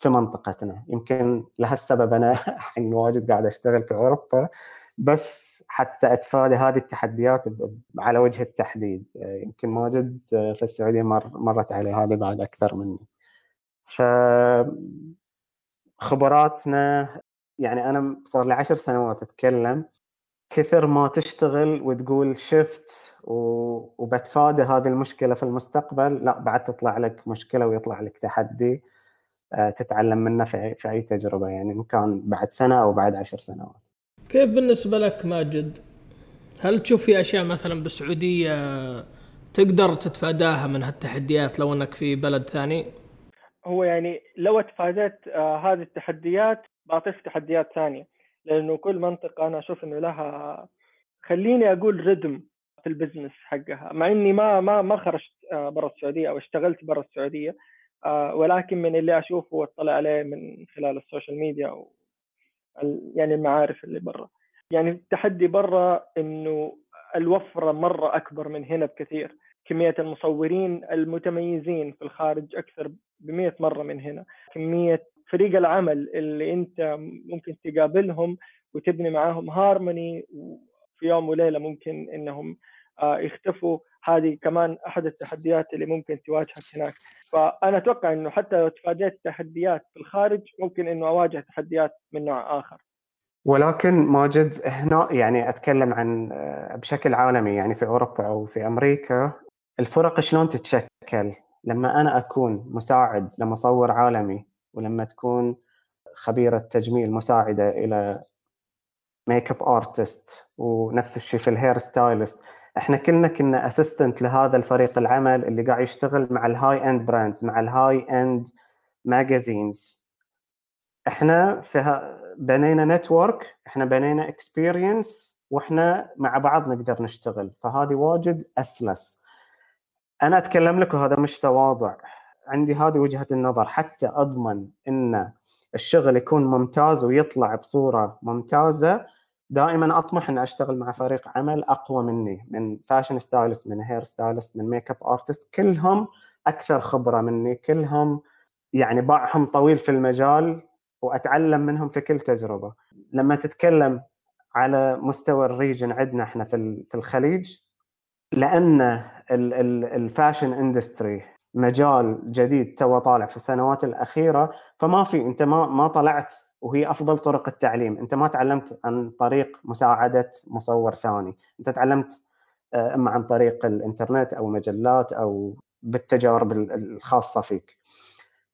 في منطقتنا. يمكن لهالسبب أنا الحين واجد قاعد أشتغل في أوروبا بس حتى أتفادى هذه التحديات على وجه التحديد. يمكن ماجد في السعودية مر مرت علي هذه بعد أكثر مني. ف خبراتنا يعني أنا صار لي عشر سنوات أتكلم كثر ما تشتغل وتقول شفت وبتفادى هذه المشكلة في المستقبل لا بعد تطلع لك مشكلة ويطلع لك تحدي. تتعلم منه في, في أي تجربة يعني إن كان بعد سنة أو بعد عشر سنوات. كيف بالنسبة لك ماجد؟ هل تشوف في أشياء مثلا بالسعودية تقدر تتفاداها من هالتحديات لو إنك في بلد ثاني؟ هو يعني لو تفاديت آه هذه التحديات بعطيك تحديات ثانية لأنه كل منطقة أنا أشوف إنه لها خليني أقول rhythm في ال business حقها مع إني ما ما ما خرجت آه برا السعودية أو اشتغلت برا السعودية آه، ولكن من اللي أشوفه واطلع عليه من خلال ال social media أو يعني المعارف اللي برا. يعني التحدي برا إنه الوفرة مرة أكبر من هنا بكثير. كمية المصورين المتميزين في الخارج أكثر ب 100 مرة من هنا. كمية فريق العمل اللي أنت ممكن تقابلهم وتبني معاهم هارموني في يوم وليلة ممكن إنهم آه، يختفوا. هذه كمان أحد التحديات اللي ممكن تواجهك هناك. فأنا أتوقع إنه حتى لو تفاديت تحديات في الخارج ممكن إنه أواجه تحديات من نوع آخر. ولكن ماجد هنا يعني أتكلم عن آه، بشكل عالمي يعني في أوروبا أو في أمريكا الفرق شلون تتشكل؟ لما أنا أكون مساعد لمصور عالمي ولما تكون خبيرة تجميل مساعدة إلى makeup artist ونفس الشيء في ال hair stylist إحنا كلنا كنا assistant لهذا الفريق العمل اللي قاعد يشتغل مع ال high-end brands مع ال high-end magazines إحنا في بنينا network إحنا بنينا experience وإحنا مع بعض نقدر نشتغل. فهذه واجد أسلس. أنا أتكلم لك وهذا مش تواضع. عندي هذه وجهة النظر. حتى أضمن إن الشغل يكون ممتاز ويطلع بصورة ممتازة دائما أطمح إني أشتغل مع فريق عمل أقوى مني من fashion stylist من hair stylist من makeup artist كلهم أكثر خبرة مني كلهم يعني باعهم طويل في المجال وأتعلم منهم في كل تجربة. لما تتكلم على مستوى ال region عندنا إحنا في في الخليج لأن ال fashion industry مجال جديد تو طالع في السنوات الأخيرة فما في أنت ما ما طلعت وهي أفضل طرق التعليم. أنت ما تعلمت عن طريق مساعدة مصور ثاني. أنت تعلمت آه، إما عن طريق الإنترنت أو مجلات أو بالتجارب الخاصة فيك.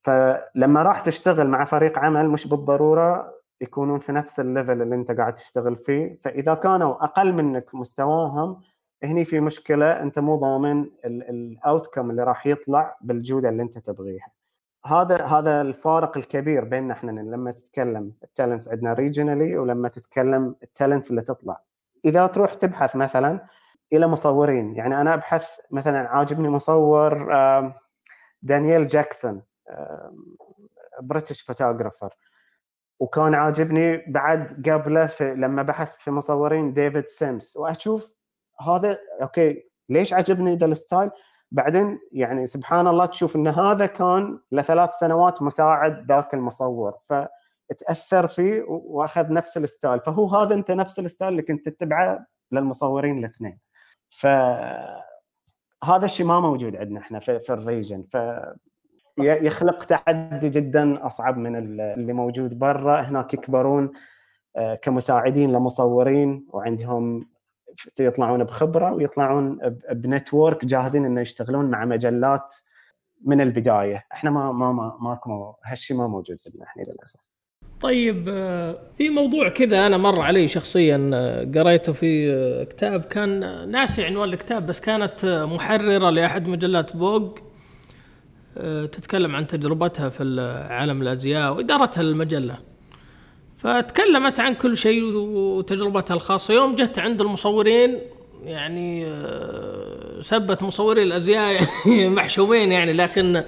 فلما راح تشتغل مع فريق عمل مش بالضرورة يكونون في نفس ال level اللي أنت قاعد تشتغل فيه. فإذا كانوا أقل منك مستواهم هني في مشكلة أنت مو ضامن ال outcome اللي راح يطلع بالجودة اللي أنت تبغيها. هذا هذا الفارق الكبير بيننا إحنا لما تتكلم ال talents عندنا regionally ولما تتكلم ال talents اللي تطلع. إذا تروح تبحث مثلا إلى مصورين يعني أنا أبحث مثلا عاجبني مصور دانييل جاكسون British photographer وكان عاجبني بعد قبله في لما بحثت في مصورين ديفيد سيمس وأشوف هذا أوكي ليش عجبني ذا ال style؟ بعدين يعني سبحان الله تشوف إن هذا كان لثلاث سنوات مساعد ذاك المصور فتأثر فيه وأخذ نفس ال style. فهو هذا أنت نفس ال style اللي كنت تتبعه للمصورين الاثنين. ف هذا الشيء ما موجود عندنا إحنا في, في الريجن. ف يخلق تحدي جدا أصعب من اللي موجود برا. هناك يكبرون آه، كمساعدين لمصورين وعندهم يطلعون بخبرة ويطلعون بنتورك جاهزين إنه يشتغلون مع مجلات من البداية. إحنا ما ما ما ماكو هالشيء ما موجود عندنا إحنا للأسف. طيب آه، في موضوع كذا أنا مر علي شخصيا آه، قريته في كتاب كان ناسي عنوان الكتاب بس كانت محررة لأحد مجلات بوغ تتكلم عن تجربتها في عالم الأزياء وإدارتها للمجلة. فتكلمت عن كل شيء وتجربتها الخاصة. يوم جت عند المصورين يعني آه، سبت مصوري الأزياء يعني محشومين يعني لكن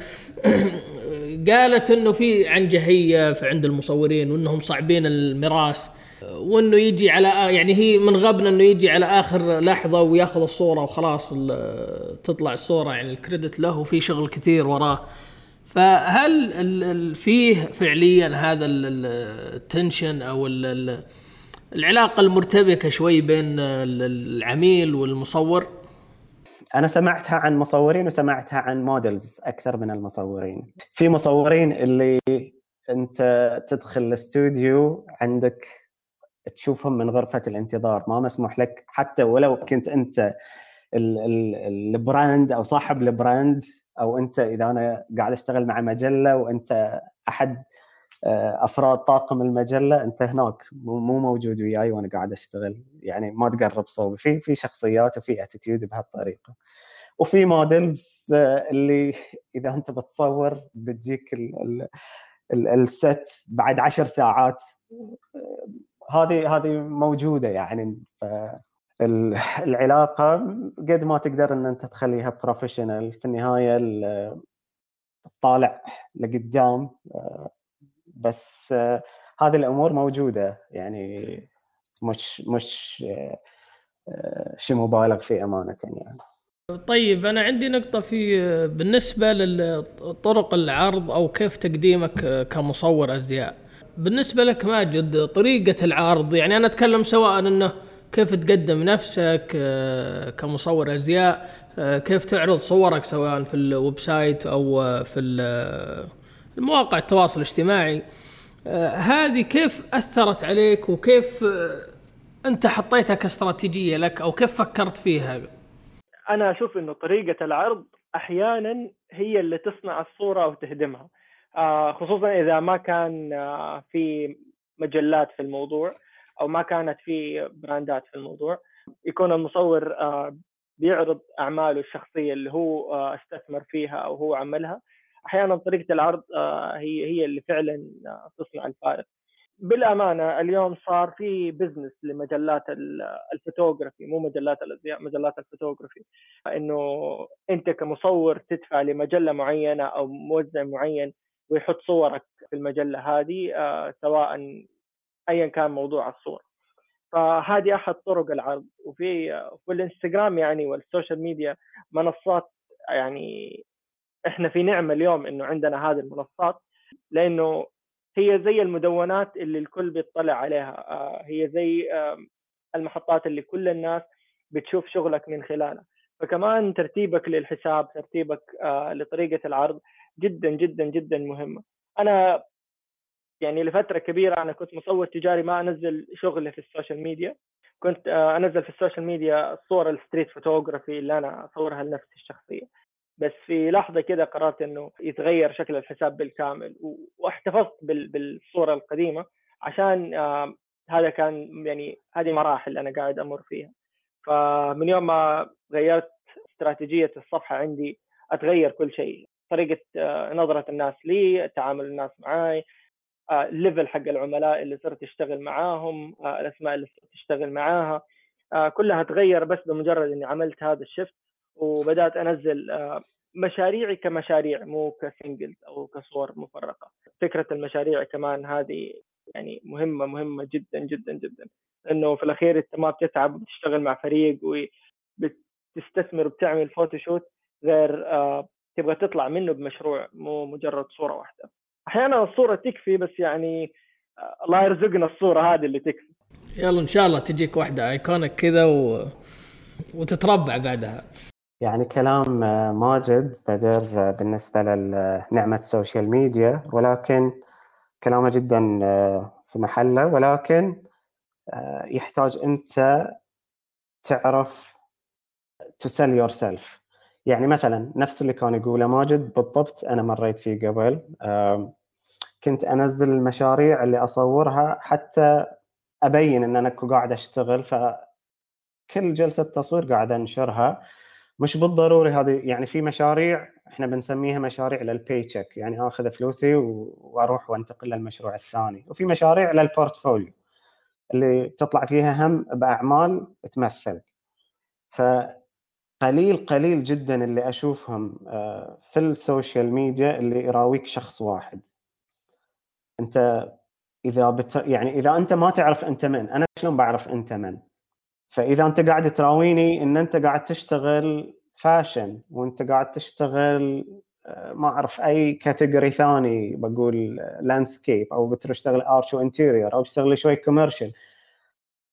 قالت إنه في عنجهيه في عند المصورين وإنهم صعبين المراس وإنه يجي على يعني هي من غبنا إنه يجي على آخر لحظة وياخذ الصورة وخلاص تطلع الصورة يعني الكريدت له وفي شغل كثير وراه. فهل فيه فعليا هذا التنشن أو العلاقة المرتبكة شوي بين العميل والمصور؟ أنا سمعتها عن مصورين وسمعتها عن models أكثر من المصورين. في مصورين اللي أنت تدخل الاستوديو عندك تشوفهم من غرفة الانتظار ما مسموح لك. حتى ولو كنت أنت ال brand أو صاحب ال brand أو أنت إذا أنا قاعد أشتغل مع مجلة وأنت أحد آه، أفراد طاقم المجلة أنت هناك مو موجود وياي وأنا قاعد أشتغل. يعني ما تقرب صوبي. في في شخصيات وفي attitude بهالطريقة. وفي models آه، اللي إذا أنت بتصور بتجيك ال set بعد عشر ساعات. هذه هذه موجودة يعني. العلاقة قد ما تقدر إن أنت تخليها professional في النهاية تطالع لقدام بس هذه الأمور موجودة. يعني مش مش شيء مبالغ فيه أمانة يعني. طيب أنا عندي نقطة في بالنسبة لطرق العرض أو كيف تقديمك كمصور أزياء. بالنسبة لك ماجد طريقة العرض يعني أنا أتكلم سواء إنه كيف تقدم نفسك آه، كمصور أزياء آه، كيف تعرض صورك سواء في ال website أو في المواقع التواصل الاجتماعي. آه، هذه كيف أثرت عليك وكيف أنت حطيتها كاستراتيجية لك أو كيف فكرت فيها؟ أنا أشوف إنه طريقة العرض أحيانا هي اللي تصنع الصورة وتهدمها خصوصا إذا ما كان في مجلات في الموضوع. أو ما كانت في براندات في الموضوع. يكون المصور آه، بيعرض أعماله الشخصية اللي هو آه، استثمر فيها أو هو عملها. أحيانا طريقة العرض آه، هي هي اللي فعلا تصنع الفارق بالأمانة اليوم صار في business لمجلات الفوتوغرافي مو مجلات الأزياء مجلات الفوتوغرافي. إنه أنت كمصور تدفع لمجلة معينة أو موزع معين ويحط صورك في المجلة هذه سواء ايا كان موضوع الصورة. فهذه أحد طرق العرض وفي في الإنستغرام يعني وال social media منصات يعني إحنا في نعمة اليوم إنه عندنا هذه المنصات لأنه هي زي المدونات اللي الكل بيطلع عليها. آه، هي زي المحطات اللي كل الناس بتشوف شغلك من خلالها. فكمان ترتيبك للحساب ترتيبك آه، لطريقة العرض جدا جدا جدا مهمة. أنا يعني لفترة كبيرة أنا كنت مصور تجاري ما أنزل شغلي في ال social media. كنت آه، أنزل في ال social media صور ال street photography اللي أنا أصورها لنفسي الشخصية. بس في لحظة كده قررت إنه يتغير شكل الحساب بالكامل واحتفظت بالصورة القديمة عشان آه، هذا كان يعني هذه مراحل أنا قاعد أمر فيها. فمن يوم ما غيرت استراتيجية الصفحة عندي أتغير كل شيء. طريقة نظرة الناس لي تعامل الناس معي الليفل حق العملاء اللي صرت اشتغل معاهم الأسماء اللي صرت اشتغل معاها. كلها تغير بس بمجرد إني عملت هذا ال shift وبدأت أنزل مشاريعي كمشاريع مو ك singles أو كصور مفرقة. فكرة المشاريع كمان هذه يعني مهمة مهمة جدا جدا جدا. إنه في الأخير أنت ما بتتعب وبتشتغل مع فريق وبتستثمر وبتعمل photoshoot غير آه تبغى تطلع منه بمشروع مو مجرد صورة واحدة. أحيانا الصورة تكفي بس يعني آه الله يرزقنا الصورة هذه اللي تكفي. يلا إن شاء الله تجيك واحدة iconic كذا و... وتتربع بعدها. يعني كلام آه، ماجد بدر آه، بالنسبة لنعمة ال social media ولكن كلامه جدا في محله ولكن يحتاج أنت تعرف ت sell yourself يعني مثلا نفس اللي كان يقوله ماجد بالضبط أنا مريت فيه قبل كنت أنزل المشاريع اللي أصورها حتى أبين أن أنا قاعد أشتغل فكل جلسة تصوير قاعد أنشرها. مش بالضروري هذه يعني في مشاريع إحنا بنسميها مشاريع لل paycheck يعني آخذ فلوسي وأروح وأنتقل للمشروع الثاني. وفي مشاريع لل portfolio اللي تطلع فيها هم بأعمال تمثل. فقليل قليل جدا اللي أشوفهم آه، في ال social media اللي يراويك شخص واحد. أنت إذا بت... يعني إذا أنت ما تعرف أنت من أنا شلون بعرف أنت من؟ فإذا أنت قاعد تراويني إن أنت قاعد تشتغل fashion وأنت قاعد تشتغل آه، ما أعرف أي category ثاني بقول landscape أو بتشتغل arch و interior أو تشتغل شوي commercial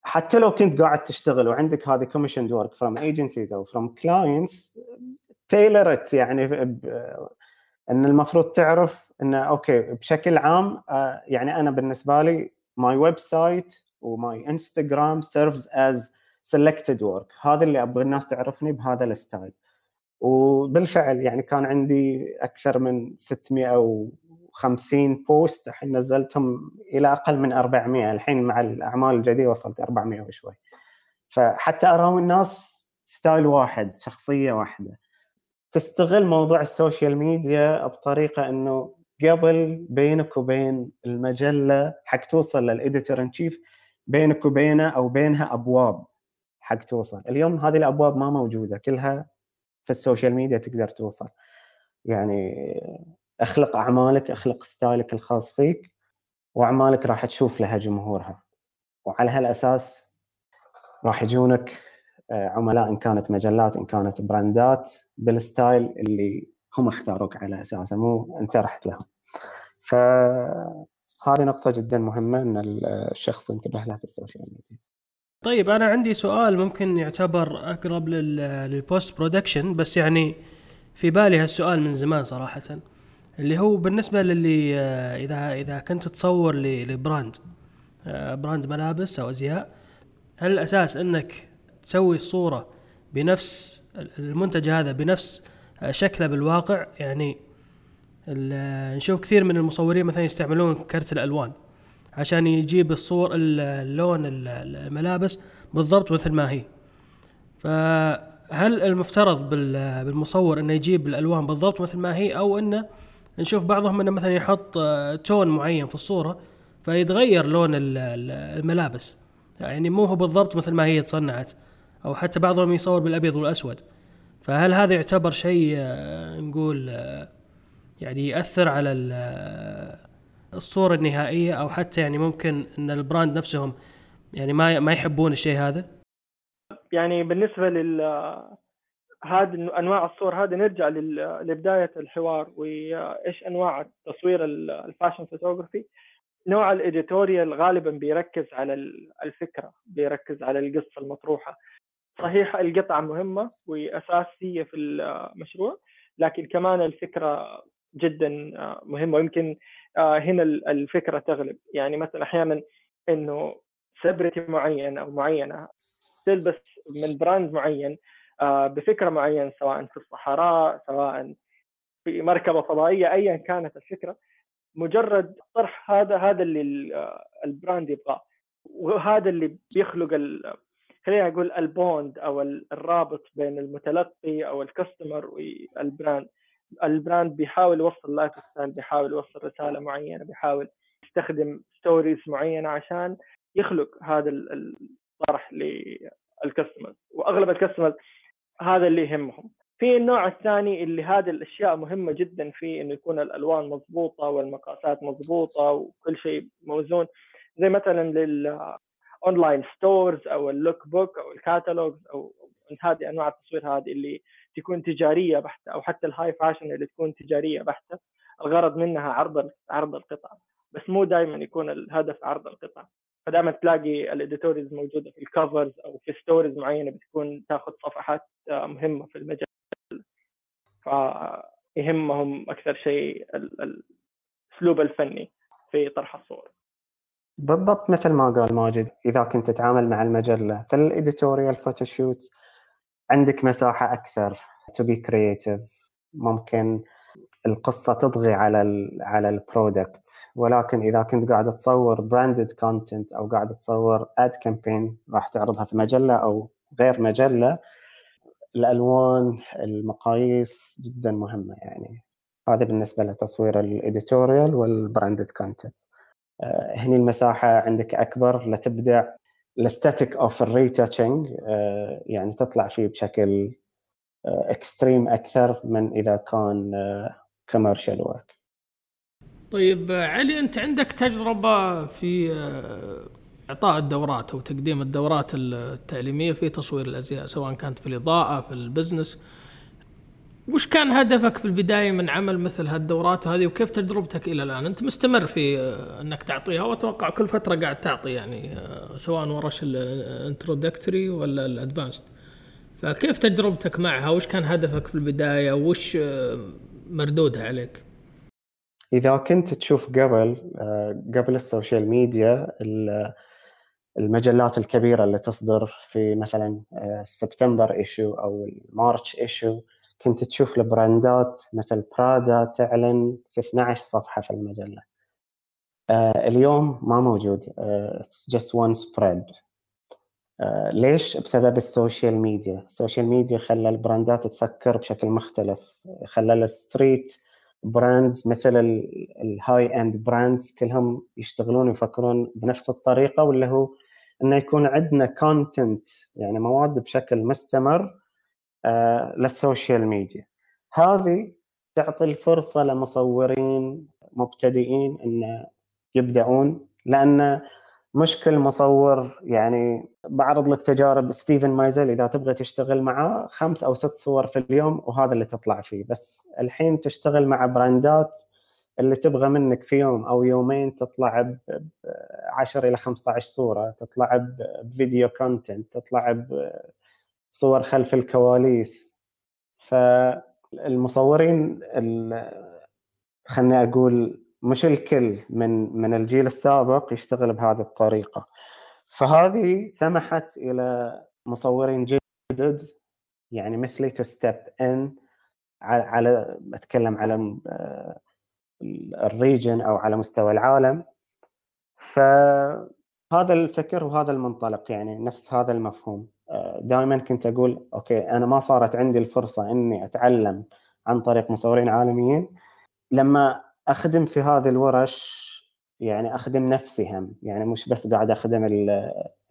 حتى لو كنت قاعد تشتغل وعندك هذه commission work from agencies أو from clients tailored يعني إن المفروض تعرف انه okay بشكل عام آه، يعني أنا بالنسبة لي my website و my Instagram serves as selected work هذا اللي أبغى الناس تعرفني بهذا ال style. وبالفعل يعني كان عندي أكثر من 650 post الحين نزلتهم إلى أقل من 400 الحين مع الأعمال الجديدة وصلت 400 وشوي. فحتى أراوي الناس style واحد شخصية واحدة. تستغل موضوع ال social media بطريقة إنه قبل بينك وبين المجلة حق توصل لل editor إن تشيف بينك وبينه أو بينها أبواب حق توصل. اليوم هذه الأبواب ما موجودة كلها في ال social media تقدر توصل. يعني أخلق أعمالك أخلق style ك الخاص فيك وأعمالك راح تشوف لها جمهورها. وعلى هالأساس راح يجونك عملاء إن كانت مجلات إن كانت brand ات بال style اللي هم اختاروك على اساسه مو انت رحت لهم فهذه نقطة جدا مهمة إن الشخص ينتبه لها في ال social media. طيب أنا عندي سؤال ممكن يعتبر أقرب لل post production بس يعني في بالي هالسؤال من زمان صراحة اللي هو بالنسبة للي آه، إذا إذا كنت تصور ل brand آه، براند ملابس أو أزياء هل الأساس إنك تسوي الصورة بنفس المنتج هذا بنفس آه، شكله بالواقع يعني نشوف كثير من المصورين مثلا يستعملون كرت الألوان عشان يجيب الصور اللون الملابس بالضبط مثل ما هي. فهل المفترض بالمصور إنه يجيب الألوان بالضبط مثل ما هي أو إنه نشوف بعضهم إنه مثلا يحط تون معين في الصورة فيتغير لون الملابس؟ يعني مو هو بالضبط مثل ما هي تصنعت. أو حتى بعضهم يصور بالأبيض والأسود. فهل هذا يعتبر شيء نقول يعني يأثر على الصورة النهائية أو حتى يعني ممكن إن البراند نفسهم يعني ما ما يحبون الشيء هذا؟ يعني بالنسبة لل هذه أنواع الصور هذه نرجع لبداية الحوار وإيش أنواع التصوير ال fashion photography. نوع ال editorial غالبا بيركز على الفكرة بيركز على القصة المطروحة. صحيح القطعة مهمة وأساسية في المشروع لكن كمان الفكرة جدا مهمة. ويمكن آه، هنا الفكرة تغلب. يعني مثلا أحيانا إنه celebrity معين أو معينة تلبس من brand معين آه، بفكرة معينة سواء في الصحراء سواء في مركبة فضائية ايا كانت الفكرة مجرد طرح هذا هذا اللي آه، ال brand يبغاه. وهذا اللي بيخلق خلينا نقول ال bond أو الرابط بين المتلقي أو ال customer وال brand. ال brand بيحاول يوصل lifestyle بيحاول يوصل رسالة معينة بيحاول يستخدم stories معينة عشان يخلق هذا الطرح لل customers وأغلب ال customers هذا اللي يهمهم. في النوع الثاني اللي هذه الأشياء مهمة جدا فيه إنه يكون الألوان مضبوطة والمقاسات مضبوطة وكل شيء موزون. زي مثلا لل online stores أو ال lookbook أو ال catalogs أو هذه أنواع التصوير هذه اللي تكون تجارية بحتة أو حتى ال high fashion اللي تكون تجارية بحتة الغرض منها عرض عرض القطع. بس مو دائما يكون الهدف عرض القطع. فدائما تلاقي ال editorials موجودة في ال covers أو في stories معينة بتكون تاخذ صفحات مهمة في المجال. فيهمهم أكثر شيء الأسلوب الفني في طرح الصور. بالضبط مثل ما قال ماجد إذا كنت تتعامل مع المجلة. في ال editorial photoshoot عندك مساحة أكثر to be creative ممكن القصة تطغي على ال على ال product ولكن إذا كنت قاعد تصور branded content أو قاعد تصور ad campaign راح تعرضها في مجلة أو غير مجلة الألوان المقاييس جدا مهمة يعني. هذا بالنسبة لتصوير ال editorial وال branded content هني المساحة عندك أكبر لتبدع ال aesthetic of ال retouching يعني تطلع فيه بشكل extreme أكثر من إذا كان commercial work طيب علي أنت عندك تجربة في إعطاء الدورات أو تقديم الدورات التعليمية في تصوير الأزياء سواء كانت في الإضاءة في ال business؟ وش كان هدفك في البداية من عمل مثل هالدورات هذه وكيف تجربتك إلى الآن؟ أنت مستمر في أنك تعطيها وأتوقع كل فترة قاعد تعطي يعني سواء ورش ال introductory ولا ال advanced. فكيف تجربتك معها؟ وش كان هدفك في البداية؟ وش مردودها عليك؟ إذا كنت تشوف قبل قبل ال social media المجلات الكبيرة اللي تصدر في مثلا September issue أو ال March issue كنت تشوف ال brand ات مثل برادا تعلن في 12 صفحة في المجلة. اليوم ما موجود. it's just one spread ليش؟ بسبب ال social media، ال social media خلى ال brand ات تفكر بشكل مختلف، خلى ال street brands مثل ال high-end brands كلهم يشتغلون ويفكرون بنفس الطريقة واللي هو إنه يكون عندنا content يعني مواد بشكل مستمر آه لل social media. هذه تعطي الفرصة لمصورين مبتدئين إن يبدعون لأن مش كل مصور يعني بعرض لك تجارب ستيفن مايزل إذا تبغى تشتغل معاه خمس أو ست صور في اليوم وهذا اللي تطلع فيه. بس الحين تشتغل مع brand ات اللي تبغى منك في يوم أو يومين تطلع ب 10 إلى 15 صورة تطلع ب video content تطلع بصور خلف الكواليس. فالمصورين خلني أقول مش الكل من من الجيل السابق يشتغل بهذه الطريقة. فهذه سمحت إلى مصورين جدد يعني مثلي to step in على أتكلم على ال region أو على مستوى العالم. فهذا الفكر وهذا المنطلق يعني نفس هذا المفهوم. دائما كنت أقول okay أنا ما صارت عندي الفرصة إني أتعلم عن طريق مصورين عالميين. لما أخدم في هذه الورش يعني أخدم نفسي هم يعني مش بس قاعد أخدم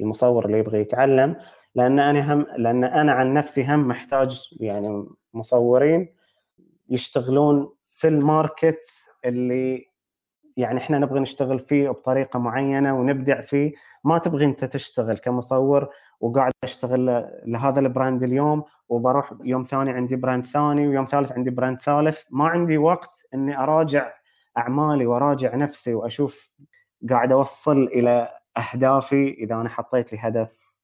المصور اللي يبغى يتعلم لأن أنا هم لأن أنا عن نفسي هم محتاج يعني مصورين يشتغلون في ال market اللي يعني إحنا نبغى نشتغل فيه بطريقة معينة ونبدع فيه. ما تبغي أنت تشتغل كمصور وقاعد أشتغل لهذا ال brand اليوم وبروح يوم ثاني عندي brand ثاني ويوم ثالث عندي brand ثالث. ما عندي وقت إني أراجع أعمالي وأراجع نفسي وأشوف قاعد أوصل إلى أهدافي إذا أنا حطيت لي هدف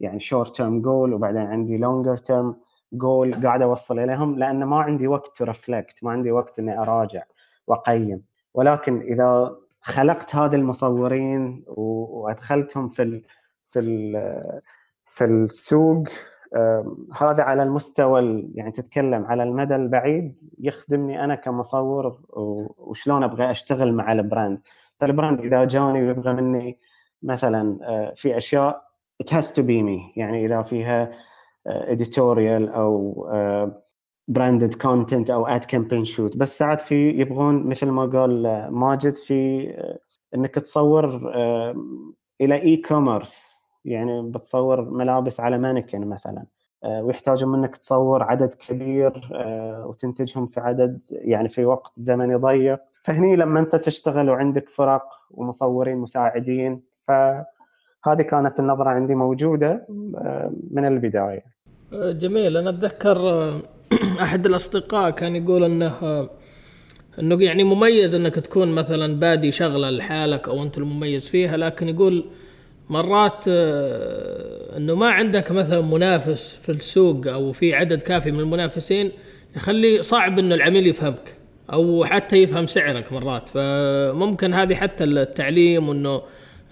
يعني short term goal وبعدين عندي longer term goal قاعد أوصل إليهم لأن ما عندي وقت to reflect ما عندي وقت إني أراجع وأقيم. ولكن إذا خلقت هذه المصورين وأدخلتهم في في في السوق هذا على المستوى يعني تتكلم على المدى البعيد يخدمني أنا كمصور وشلون أبغى أشتغل مع ال brand. فال brand إذا جاني ويبغى مني مثلا في أشياء it has to be me. يعني إذا فيها editorial أو branded content أو ad campaign shoot بس ساعات في يبغون مثل ما قال آه، ماجد في آه، إنك تصور آه، إلى e-commerce يعني بتصور ملابس على مانكن مثلا ويحتاجون منك تصور عدد كبير وتنتجهم في عدد يعني في وقت زمني ضيق. فهني لما أنت تشتغل وعندك فرق ومصورين مساعدين فهذه كانت النظرة عندي موجودة من البداية. جميل. أنا أتذكر أحد الأصدقاء كان يقول إنه إنه يعني مميز إنك تكون مثلا بادي شغلة لحالك أو أنت المميز فيها لكن يقول مرات آه، إنه ما عندك مثلا منافس في السوق أو في عدد كافي من المنافسين يخلي صعب إنه العميل يفهمك أو حتى يفهم سعرك مرات. فممكن هذه حتى التعليم وإنه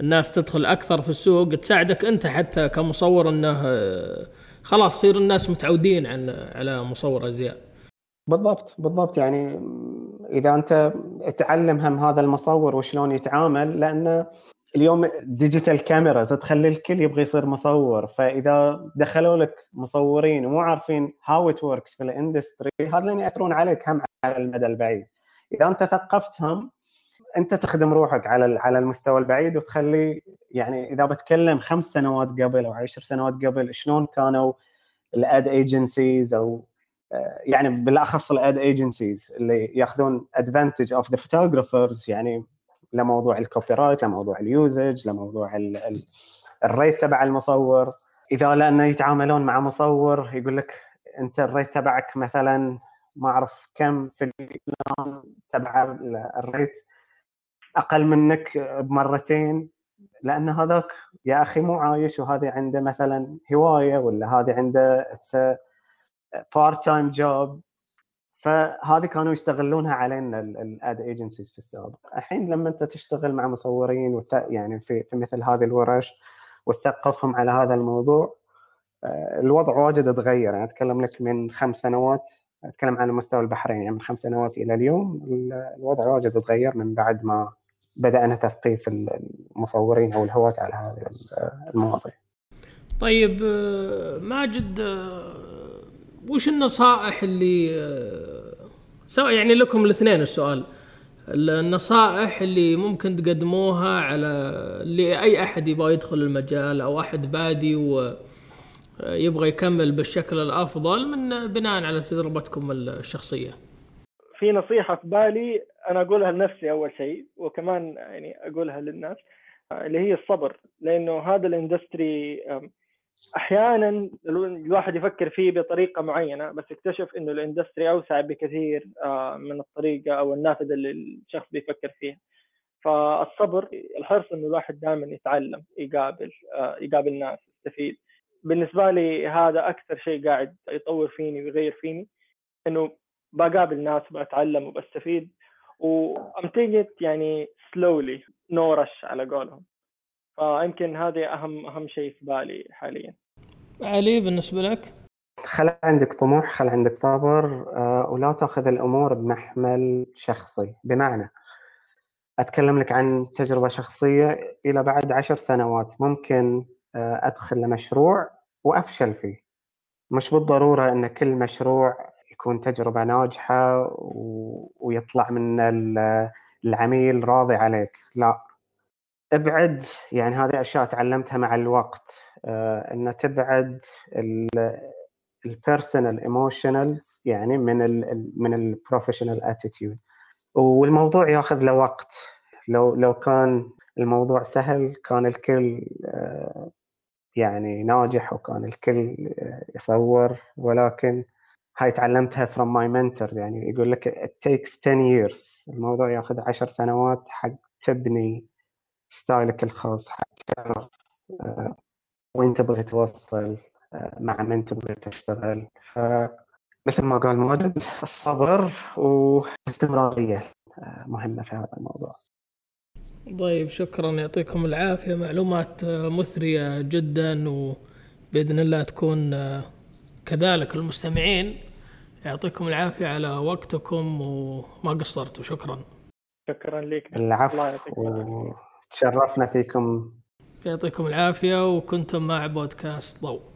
الناس تدخل أكثر في السوق تساعدك أنت حتى كمصور إنه آه، خلاص يصير الناس متعودين عن على مصور أزياء. بالضبط بالضبط. يعني إذا أنت تعلم هم هذا المصور وشلون يتعامل لأن اليوم digital camera تخلي الكل يبغى يصير مصور. فإذا دخلوا لك مصورين ومو عارفين how it works في ال industry هذا يأثرون عليك هم على المدى البعيد. إذا أنت ثقفتهم أنت تخدم روحك على على المستوى البعيد وتخلي يعني إذا بتكلم خمس سنوات قبل أو عشر سنوات قبل شلون كانوا ال ad agencies أو آه، يعني بالأخص ال ad agencies اللي ياخذون advantage of the photographers يعني لموضوع ال copyright لموضوع ال usage لموضوع ال rate تبع المصور. إذا لأنه يتعاملون مع مصور يقول لك أنت ال rate تبعك مثلا ما أعرف كم في تبع ال rate أقل منك بمرتين. لأن هذاك يا أخي مو عايش وهذه عنده مثلا هواية ولا هذه عنده part time job فهذه كانوا يستغلونها علينا ال ad agencies في السابق. الحين لما انت تشتغل مع مصورين يعني في في مثل هذه الورش وتثقفهم على هذا الموضوع آه، الوضع واجد تغير. يعني أتكلم لك من خمس سنوات أتكلم عن مستوى البحرين. يعني من خمس سنوات إلى اليوم الوضع واجد تغير من بعد ما بدأنا تثقيف المصورين أو الهواة على هذه المواضيع. طيب آه، ماجد آه، وش النصائح اللي آه، سواء يعني لكم الاثنين السؤال النصائح اللي ممكن تقدموها على لأي أحد يبغى يدخل المجال أو أحد بادي ويبغى يكمل بالشكل الأفضل من بناء على تجربتكم الشخصية. في نصيحة في بالي أنا أقولها لنفسي أول شيء وكمان يعني أقولها للناس اللي هي الصبر لأنه هذا ال industry أحيانا الواحد يفكر فيه بطريقة معينة بس يكتشف إنه ال industry أوسع بكثير آه، من الطريقة أو النافذه اللي الشخص بيفكر فيها. فالصبر الحرص إنه الواحد دائما يتعلم يقابل آه، يقابل ناس يستفيد. بالنسبة لي هذا أكثر شيء قاعد يطور فيني ويغير فيني إنه بقابل ناس بتعلم وبستفيد. وامتيت يعني سلولي نو رش على قولهم. فيمكن هذه اهم أهم شيء في بالي حاليا. علي بالنسبة لك؟ خل عندك طموح خل عندك صبر آه، ولا تأخذ الأمور بمحمل شخصي. بمعنى أتكلم لك عن تجربة شخصية إلى بعد عشر سنوات. ممكن آه، أدخل لمشروع وأفشل فيه. مش بالضرورة إن كل مشروع تكون تجربة ناجحة و... ويطلع من العميل راضي عليك. لا. ابعد يعني هذه أشياء تعلمتها مع الوقت آه إن تبعد ال personal emotionals يعني من ال من ال professional attitude والموضوع ياخذ له وقت. لو لو كان الموضوع سهل كان الكل آه يعني ناجح وكان الكل آه، يصور. ولكن هاي تعلمتها from my mentors يعني يقول لك it takes 10 years. الموضوع ياخذ 10 سنوات حق تبني ستايلك الخاص حق تعرف uh, وين تبغي توصل uh, مع من تبغي تشتغل. فمثل ما قال ماجد الصبر والاستمرارية uh, مهمة في هذا الموضوع. طيب شكرا. يعطيكم العافية. معلومات مثرية جدا وبإذن الله تكون كذلك. المستمعين يعطيكم العافية على وقتكم وما قصرتوا. شكرا. شكرا لك العفو. وتشرفنا فيكم. يعطيكم العافية وكنتم مع بودكاست ضوء.